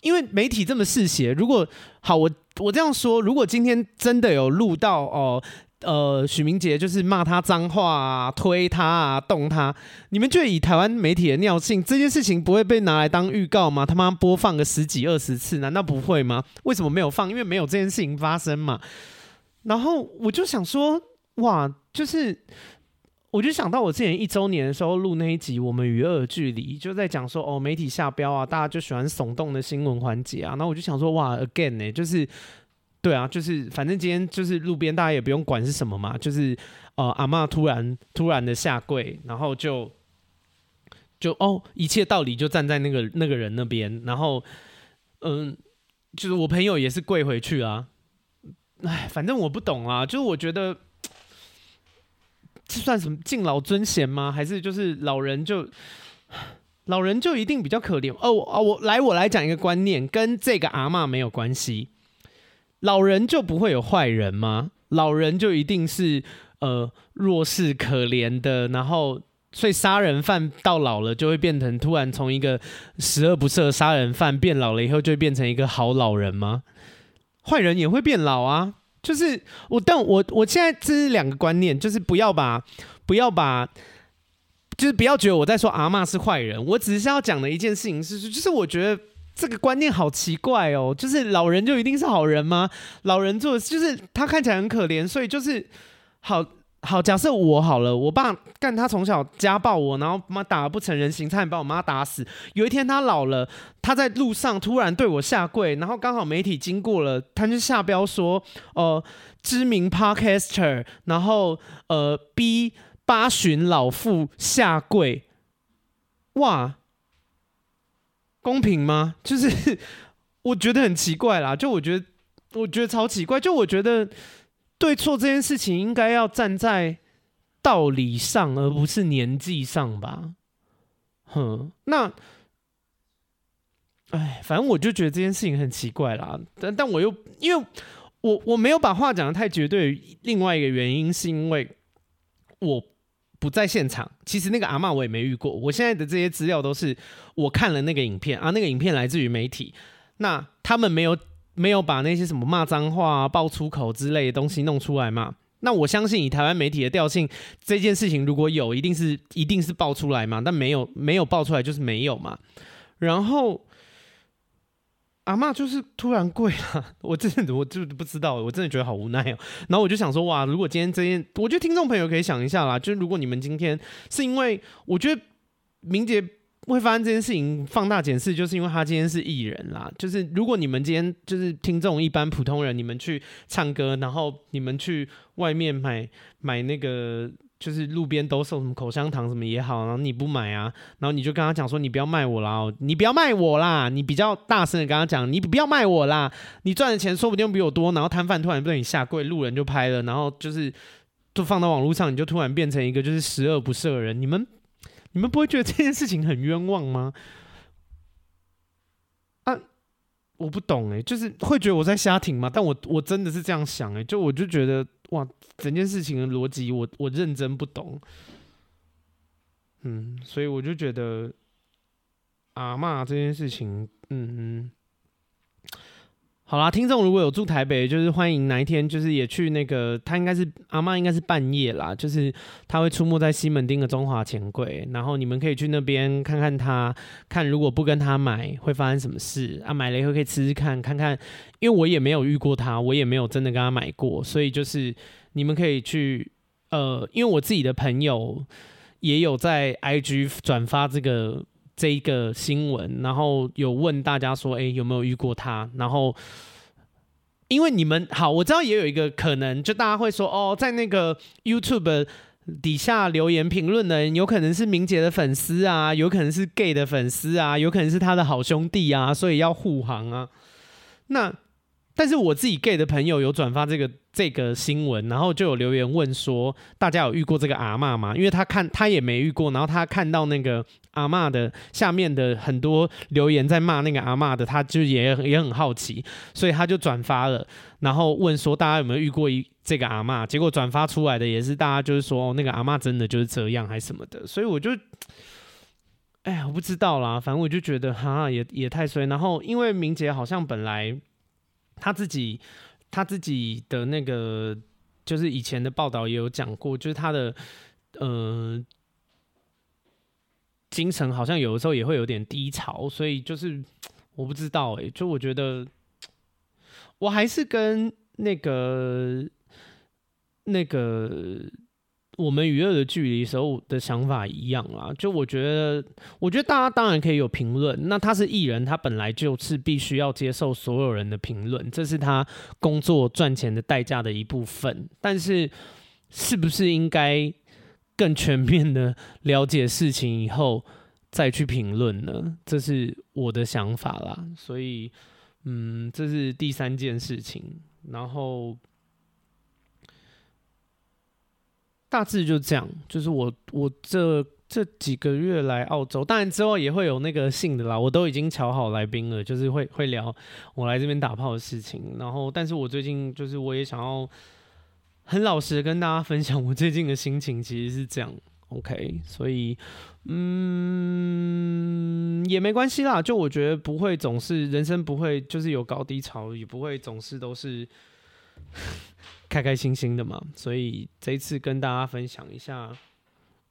因为媒体这么嗜血。如果好，我我这样说，如果今天真的有录到哦。呃，许明杰就是骂他脏话啊，推他啊，动他。你们觉得以台湾媒体的尿性，这件事情不会被拿来当预告吗？他妈播放个十几二十次，难道不会吗？为什么没有放？因为没有这件事情发生嘛。然后我就想说，哇，就是我就想到我之前一周年的时候录那一集《我们与恶距离》，就在讲说哦，媒体下标啊，大家就喜欢耸动的新闻环节啊。那我就想说，哇，again 呢、就是。对啊，就是反正今天就是路边，大家也不用管是什么嘛，就是呃阿嬷突然突然的下跪，然后就就哦一切道理就站在那个那个人那边，然后嗯，就是我朋友也是跪回去啊，哎，反正我不懂啊，就是我觉得这算什么敬老尊贤吗？还是就是老人就 老人就一定比较可怜？哦哦，我来我来讲一个观念，跟这个阿嬷没有关系。老人就不会有坏人吗？老人就一定是呃弱势可怜的，然后所以杀人犯到老了就会变成突然从一个十恶不赦杀人犯变老了以后就会变成一个好老人吗？坏人也会变老啊！就是我，但我我现在这是两个观念，就是不要把不要把，就是不要觉得我在说阿嬷是坏人，我只是要讲的一件事情是，就是我觉得。这个观念好奇怪哦，就是老人就一定是好人吗？老人做就是他看起来很可怜，所以就是好好假设我好了，我爸干他从小家暴我，然后妈打得不成人形，差点把我妈打死。有一天他老了，他在路上突然对我下跪，然后刚好媒体经过了，他就下标说，呃，知名 podcaster，然后呃逼八旬老妇下跪，哇！公平吗？就是我觉得很奇怪啦，就我觉得我觉得超奇怪，就我觉得对错这件事情应该要站在道理上，而不是年纪上吧。哼，那哎，反正我就觉得这件事情很奇怪啦。但但我又因为我我没有把话讲得太绝对，另外一个原因是因为我。不在现场，其实那个阿嬷我也没遇过。我现在的这些资料都是我看了那个影片啊，那个影片来自于媒体，那他们没有没有把那些什么骂脏话、爆粗口之类的东西弄出来嘛？那我相信以台湾媒体的调性，这件事情如果有，一定是一定是爆出来嘛？但没有没有爆出来就是没有嘛？然后。阿嬷就是突然跪了，我真的我就不知道，我真的觉得好无奈哦。然后我就想说，哇，如果今天这件，我觉得听众朋友可以想一下啦，就是如果你们今天是因为，我觉得明杰会发生这件事情，放大检视，就是因为他今天是艺人啦。就是如果你们今天就是听众一般普通人，你们去唱歌，然后你们去外面买买那个。就是路边都售什么口香糖什么也好，然后你不买啊，然后你就跟他讲说，你不要卖我啦，你不要卖我啦，你比较大声的跟他讲，你不要卖我啦，你赚的钱说不定比我多，然后摊贩突然对你下跪，路人就拍了，然后就是就放到网络上，你就突然变成一个就是十恶不赦的人，你们你们不会觉得这件事情很冤枉吗？啊，我不懂哎、就是会觉得我在瞎听吗？但我我真的是这样想哎、就我就觉得。哇，整件事情的逻辑我我认真不懂，嗯，所以我就觉得阿骂这件事情，嗯嗯，好啦，听众如果有住台北，就是欢迎哪一天就是也去那个，他应该是阿嬷应该是半夜啦，就是他会出没在西门町的中华钱柜，然后你们可以去那边看看他，看如果不跟他买会发生什么事啊，买了以后可以吃吃看看看，因为我也没有遇过他，我也没有真的跟他买过，所以就是你们可以去，呃，因为我自己的朋友也有在 IG 转发这个。这一个新闻，然后有问大家说，哎，有没有遇过他？然后，因为你们好，我知道也有一个可能，就大家会说，哦，在那个 YouTube 底下留言评论的人，有可能是明杰的粉丝啊，有可能是 Gay 的粉丝啊，有可能是他的好兄弟啊，所以要护航啊。那，但是我自己 Gay 的朋友有转发这个。这个新闻，然后就有留言问说，大家有遇过这个阿嬷吗？因为他看他也没遇过，然后他看到那个阿嬷的下面的很多留言在骂那个阿嬷的，他就也也很好奇，所以他就转发了，然后问说大家有没有遇过一这个阿嬷？结果转发出来的也是大家就是说，哦，那个阿嬷真的就是这样还是什么的，所以我就，哎呀，我不知道啦，反正我就觉得哈也也太衰。然后因为明杰好像本来他自己。他自己的那个，就是以前的报道也有讲过，就是他的呃精神好像有的时候也会有点低潮，所以就是我不知道哎、就我觉得我还是跟那个那个。我们与恶的距离时候的想法一样啦，就我觉得，我觉得大家当然可以有评论。那他是艺人，他本来就是必须要接受所有人的评论，这是他工作赚钱的代价的一部分。但是，是不是应该更全面的了解事情以后再去评论呢？这是我的想法啦。所以，嗯，这是第三件事情。然后。大致就这样，就是我我这这几个月来澳洲，当然之后也会有那个信的啦，我都已经瞧好来宾了，就是会会聊我来这边打炮的事情。然后，但是我最近就是我也想要很老实的跟大家分享我最近的心情，其实是这样，OK，所以嗯也没关系啦，就我觉得不会总是人生不会就是有高低潮，也不会总是都是。开开心心的嘛，所以这一次跟大家分享一下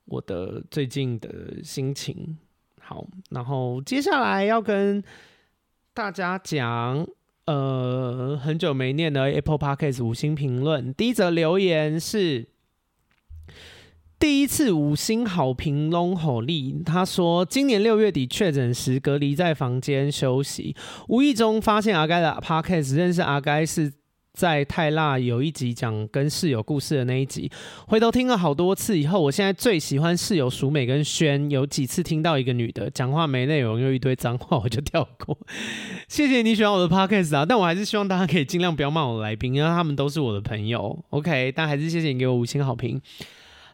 我的最近的心情。好，然后接下来要跟大家讲，呃，很久没念的 Apple Podcast 五星评论。第一则留言是第一次五星好评龙吼力，他说今年六月底确诊时隔离在房间休息，无意中发现阿该的 Podcast，认识阿该是。在泰辣有一集讲跟室友故事的那一集，回头听了好多次以后，我现在最喜欢室友淑美跟轩。有几次听到一个女的讲话没内容又一堆脏话，我就跳过。谢谢你喜欢我的 podcast 啊，但我还是希望大家可以尽量不要骂我的来宾，因为他们都是我的朋友。OK，但还是谢谢你给我五星好评。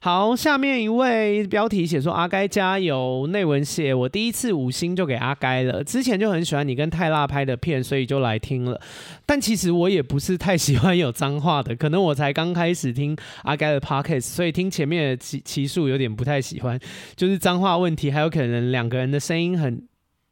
好，下面一位标题写说阿该加油，内文写我第一次五星就给阿该了，之前就很喜欢你跟泰辣拍的片，所以就来听了。但其实我也不是太喜欢有脏话的，可能我才刚开始听阿该的 podcast，所以听前面的期期数有点不太喜欢，就是脏话问题，还有可能两个人的声音很。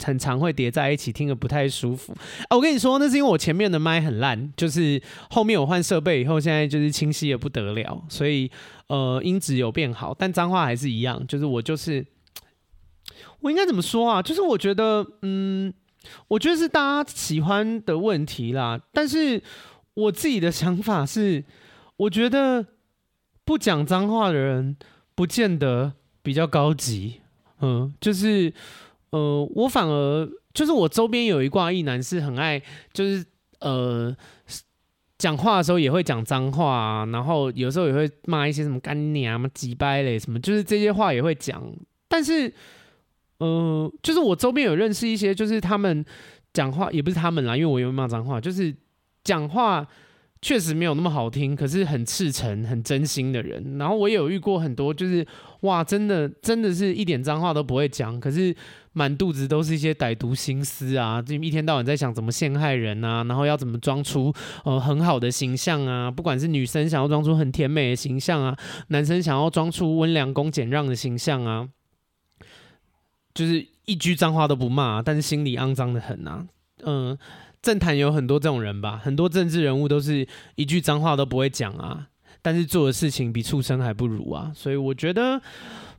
很常会叠在一起，听得不太舒服啊！我跟你说，那是因为我前面的麦很烂，就是后面我换设备以后，现在就是清晰的不得了，所以呃音质有变好，但脏话还是一样。就是我就是 我应该怎么说啊？就是我觉得嗯，我觉得是大家喜欢的问题啦。但是我自己的想法是，我觉得不讲脏话的人不见得比较高级，嗯，就是。呃，我反而就是我周边有一挂异男是很爱，就是呃讲话的时候也会讲脏话啊，然后有时候也会骂一些什么干娘啊、鸡掰嘞什么，就是这些话也会讲。但是，呃，就是我周边有认识一些，就是他们讲话也不是他们啦，因为我也会骂脏话，就是讲话确实没有那么好听，可是很赤诚、很真心的人。然后我也有遇过很多，就是哇，真的真的是一点脏话都不会讲，可是。满肚子都是一些歹毒心思啊！就一天到晚在想怎么陷害人啊，然后要怎么装出呃很好的形象啊？不管是女生想要装出很甜美的形象啊，男生想要装出温良恭俭让的形象啊，就是一句脏话都不骂，但是心里肮脏的很啊。嗯、政坛有很多这种人吧，很多政治人物都是一句脏话都不会讲啊，但是做的事情比畜生还不如啊，所以我觉得。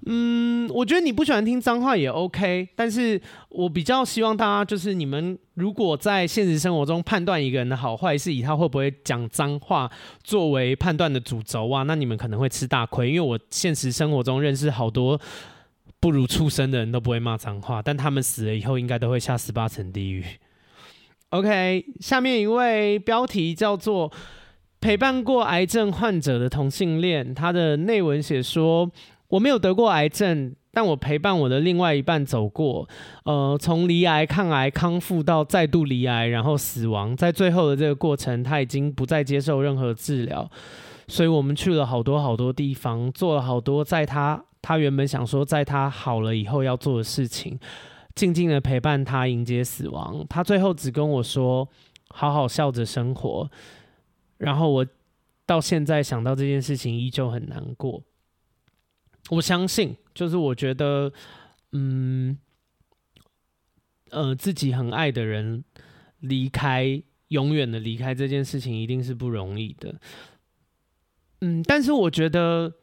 嗯，我觉得你不喜欢听脏话也 OK，但是我比较希望大家就是你们如果在现实生活中判断一个人的好坏，是以他会不会讲脏话作为判断的主轴啊，那你们可能会吃大亏，因为我现实生活中认识好多不如畜生的人都不会骂脏话，但他们死了以后应该都会下十八层地狱。OK，下面一位标题叫做陪伴过癌症患者的同性恋，他的内文写说。我没有得过癌症，但我陪伴我的另外一半走过，呃，从离癌、抗癌、康复到再度离癌，然后死亡，在最后的这个过程，他已经不再接受任何治疗，所以我们去了好多好多地方，做了好多在他他原本想说在他好了以后要做的事情，静静的陪伴他迎接死亡。他最后只跟我说：“好好笑着生活。”然后我到现在想到这件事情，依旧很难过。我相信，就是我觉得，嗯，呃，自己很爱的人离开，永远的离开这件事情，一定是不容易的。嗯，但是我觉得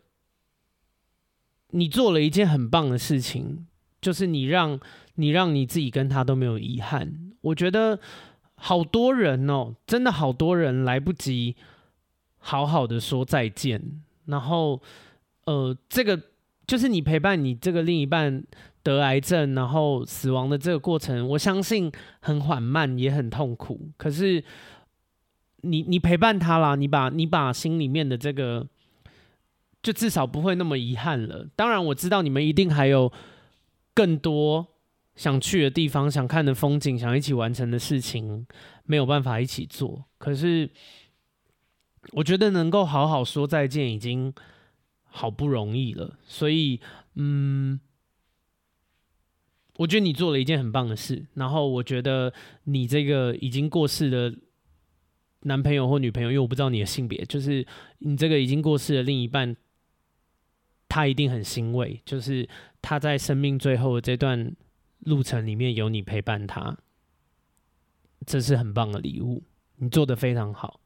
你做了一件很棒的事情，就是你让你让你自己跟他都没有遗憾。我觉得好多人哦，真的好多人来不及好好的说再见，然后，呃，这个。就是你陪伴你这个另一半得癌症，然后死亡的这个过程，我相信很缓慢，也很痛苦。可是你你陪伴他啦，你把你把心里面的这个，就至少不会那么遗憾了。当然我知道你们一定还有更多想去的地方、想看的风景、想一起完成的事情，没有办法一起做。可是我觉得能够好好说再见，已经。好不容易了，所以，嗯，我觉得你做了一件很棒的事。然后，我觉得你这个已经过世的男朋友或女朋友，因为我不知道你的性别，就是你这个已经过世的另一半，他一定很欣慰，就是他在生命最后的这段路程里面有你陪伴他，这是很棒的礼物，你做的非常好。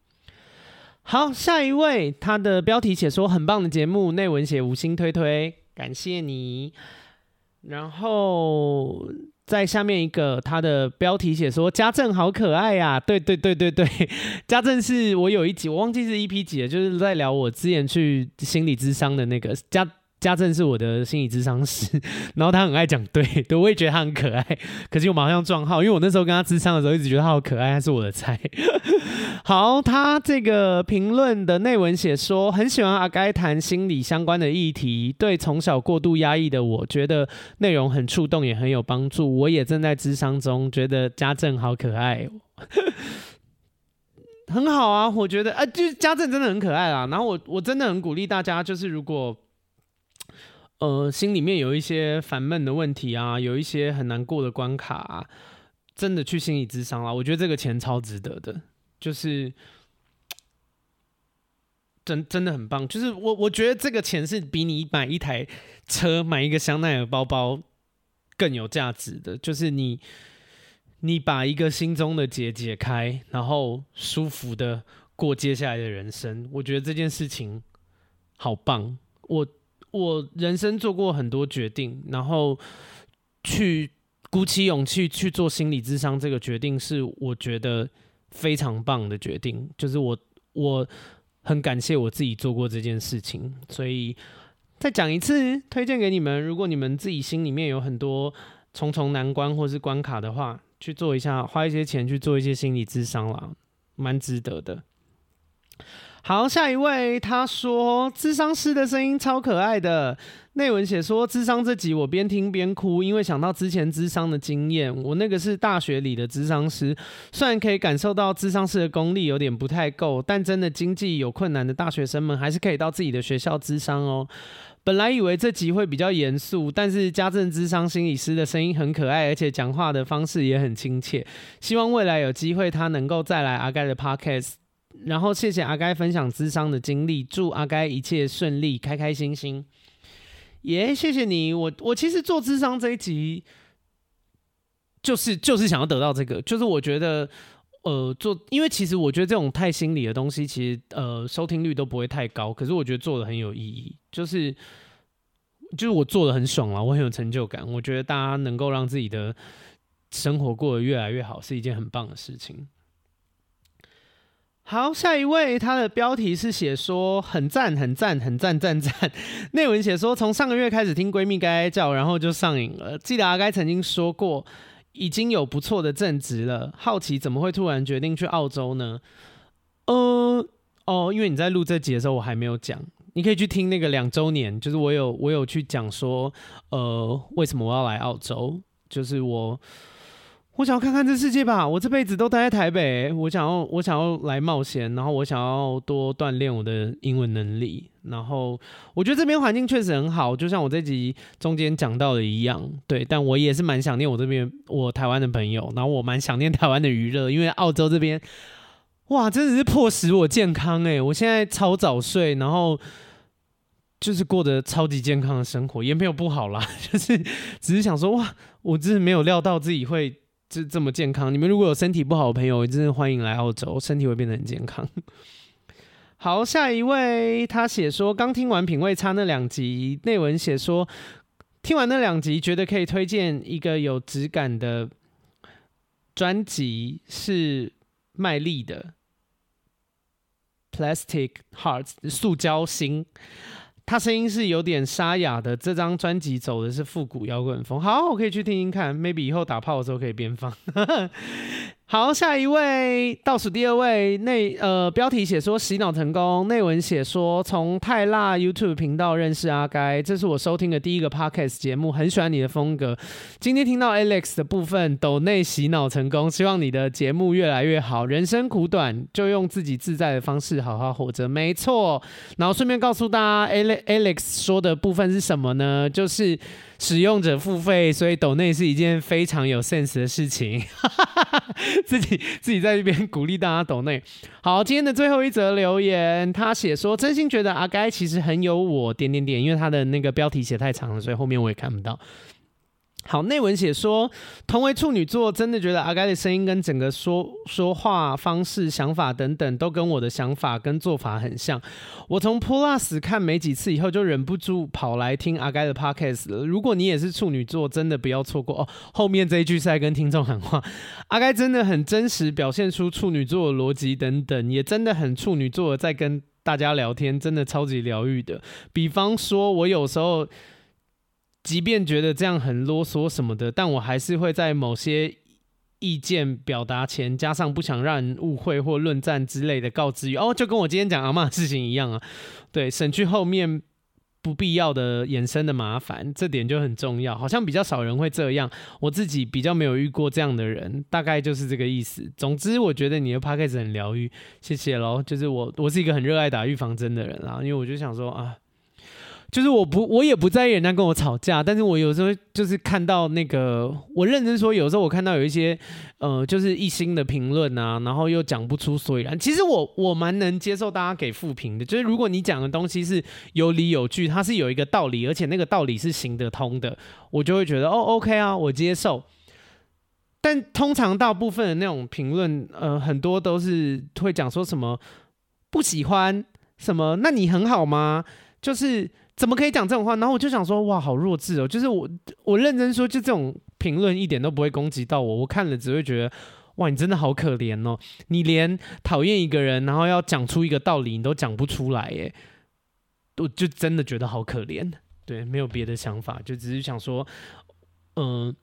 好，下一位，他的标题写说很棒的节目，内文写五星推推，感谢你。然后在下面一个，他的标题写说家政好可爱呀，对对对对对，家政是我有一集我忘记是 EP 几了，就是在聊我之前去心理咨商的那个家。家政是我的心理咨商师，然后他很爱讲对，对，我也觉得他很可爱。可是我马上撞号，因为我那时候跟他智商的时候，一直觉得他好可爱，他是我的菜。好，他这个评论的内文写说，很喜欢阿该谈心理相关的议题，对从小过度压抑的我觉得内容很触动，也很有帮助。我也正在智商中，觉得家政好可爱，很好啊。我觉得啊，就是家政真的很可爱啊。然后我我真的很鼓励大家，就是如果。呃，心里面有一些烦闷的问题啊，有一些很难过的关卡啊，真的去心理咨商啦。我觉得这个钱超值得的，就是真真的很棒。就是我我觉得这个钱是比你买一台车、买一个香奈儿包包更有价值的。就是你你把一个心中的结解开，然后舒服的过接下来的人生，我觉得这件事情好棒。我。我人生做过很多决定，然后去鼓起勇气去做心理智商，这个决定是我觉得非常棒的决定。就是我我很感谢我自己做过这件事情，所以再讲一次，推荐给你们。如果你们自己心里面有很多重重难关或是关卡的话，去做一下，花一些钱去做一些心理智商啦，蛮值得的。好，下一位，他说智商师的声音超可爱的。内文写说，智商这集我边听边哭，因为想到之前智商的经验。我那个是大学里的智商师，虽然可以感受到智商师的功力有点不太够，但真的经济有困难的大学生们还是可以到自己的学校智商哦。本来以为这集会比较严肃，但是家政智商心理师的声音很可爱，而且讲话的方式也很亲切。希望未来有机会他能够再来阿盖的 Podcast。然后谢谢阿该分享咨商的经历，祝阿该一切顺利，开开心心。耶、谢谢你。我我其实做咨商这一集，就是就是想要得到这个，就是我觉得，呃做，因为其实我觉得这种太心理的东西，其实呃收听率都不会太高，可是我觉得做的很有意义，就是就是我做的很爽啊，我很有成就感，我觉得大家能够让自己的生活过得越来越好，是一件很棒的事情。好，下一位，他的标题是写说很赞，很赞，很赞，赞赞。内文写说从上个月开始听闺蜜该叫，然后就上瘾了。记得阿该曾经说过，已经有不错的正职了，好奇怎么会突然决定去澳洲呢？呃，哦，因为你在录这集的时候我还没有讲，你可以去听那个两周年，就是我有我有去讲说，呃，为什么我要来澳洲，就是我。我想要看看这世界吧，我这辈子都待在台北。我想要，我想要来冒险，然后我想要多锻炼我的英文能力。然后我觉得这边环境确实很好，就像我这集中间讲到的一样，对。但我也是蛮想念我这边我台湾的朋友，然后我蛮想念台湾的娱乐，因为澳洲这边，哇，真的是迫使我健康诶，我现在超早睡，然后就是过得超级健康的生活，也没有不好啦，就是只是想说，哇，我真是没有料到自己会。这这么健康，你们如果有身体不好的朋友，真的欢迎来澳洲，身体会变得很健康。好，下一位，他写说刚听完品味差那两集，内文写说听完那两集，觉得可以推荐一个有质感的专辑，是麦莉的《Plastic Hearts》塑胶心。他声音是有点沙哑的，这张专辑走的是复古摇滚风。好，我可以去听听看，maybe 以后打炮的时候可以边放。好，下一位，倒数第二位，内呃标题写说洗脑成功，内文写说从泰辣 YouTube 频道认识阿该，这是我收听的第一个 Podcast 节目，很喜欢你的风格。今天听到 Alex 的部分，抖内洗脑成功，希望你的节目越来越好。人生苦短，就用自己自在的方式好好活着，没错。然后顺便告诉大家，Alex 说的部分是什么呢？就是。使用者付费，所以抖内是一件非常有 sense 的事情。自己自己在这边鼓励大家抖内。好，今天的最后一则留言，他写说：“真心觉得阿该其实很有我点点点，因为他的那个标题写太长了，所以后面我也看不到。”好，内文写说，同为处女座，真的觉得阿该的声音跟整个说说话方式、想法等等，都跟我的想法跟做法很像。我从 Plus 看没几次以后，就忍不住跑来听阿该的 Podcast 了。如果你也是处女座，真的不要错过哦。后面这一句是在跟听众喊话，阿该真的很真实，表现出处女座的逻辑等等，也真的很处女座在跟大家聊天，真的超级疗愈的。比方说，我有时候。即便觉得这样很啰嗦什么的，但我还是会在某些意见表达前，加上不想让人误会或论战之类的告知语哦，就跟我今天讲阿嬷的事情一样啊，对，省去后面不必要的衍生的麻烦，这点就很重要。好像比较少人会这样，我自己比较没有遇过这样的人，大概就是这个意思。总之，我觉得你的 podcast 很疗愈，谢谢喽。就是我，我是一个很热爱打预防针的人啊，因为我就想说啊。就是我不，我也不在意人家跟我吵架，但是我有时候就是看到那个，我认真说，有时候我看到有一些，呃，就是一星的评论啊，然后又讲不出所以然。其实我我蛮能接受大家给负评的，就是如果你讲的东西是有理有据，它是有一个道理，而且那个道理是行得通的，我就会觉得哦，OK 啊，我接受。但通常大部分的那种评论，呃，很多都是会讲说什么不喜欢什么，那你很好吗？就是。怎么可以讲这种话？然后我就想说，哇，好弱智哦！就是我，我认真说，就这种评论一点都不会攻击到我。我看了只会觉得，哇，你真的好可怜哦！你连讨厌一个人，然后要讲出一个道理，你都讲不出来，耶。我就真的觉得好可怜。对，没有别的想法，就只是想说，嗯、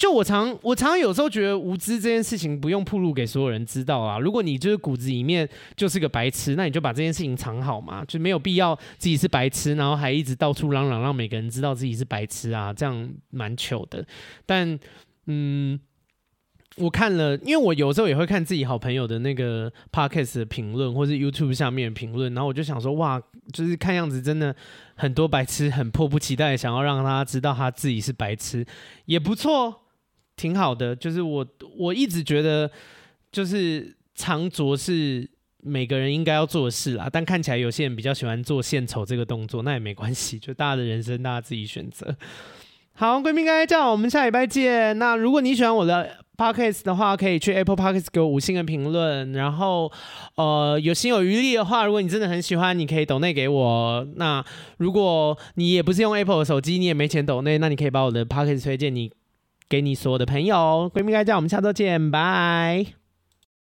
就我常我常常有时候觉得无知这件事情不用铺露给所有人知道啊。如果你就是骨子里面就是个白痴，那你就把这件事情藏好嘛，就没有必要自己是白痴，然后还一直到处嚷嚷让每个人知道自己是白痴啊，这样蛮糗的。但嗯，我看了，因为我有时候也会看自己好朋友的那个 podcast 的评论，或是 YouTube 下面的评论，然后我就想说，哇，就是看样子真的很多白痴很迫不及待想要让他知道他自己是白痴，也不错。挺好的，就是我我一直觉得，就是藏拙是每个人应该要做的事啦。但看起来有些人比较喜欢做献丑这个动作，那也没关系，就大家的人生大家自己选择。好，闺蜜该叫我们下礼拜见。那如果你喜欢我的 Podcast 的话，可以去 Apple Podcast 给我五星的评论。然后，呃，有心有余力的话，如果你真的很喜欢，你可以抖内给我。那如果你也不是用 Apple 的手机，你也没钱抖内，那你可以把我的 Podcast 推荐你给你所有的朋友。闺蜜该叫我们下周见，拜。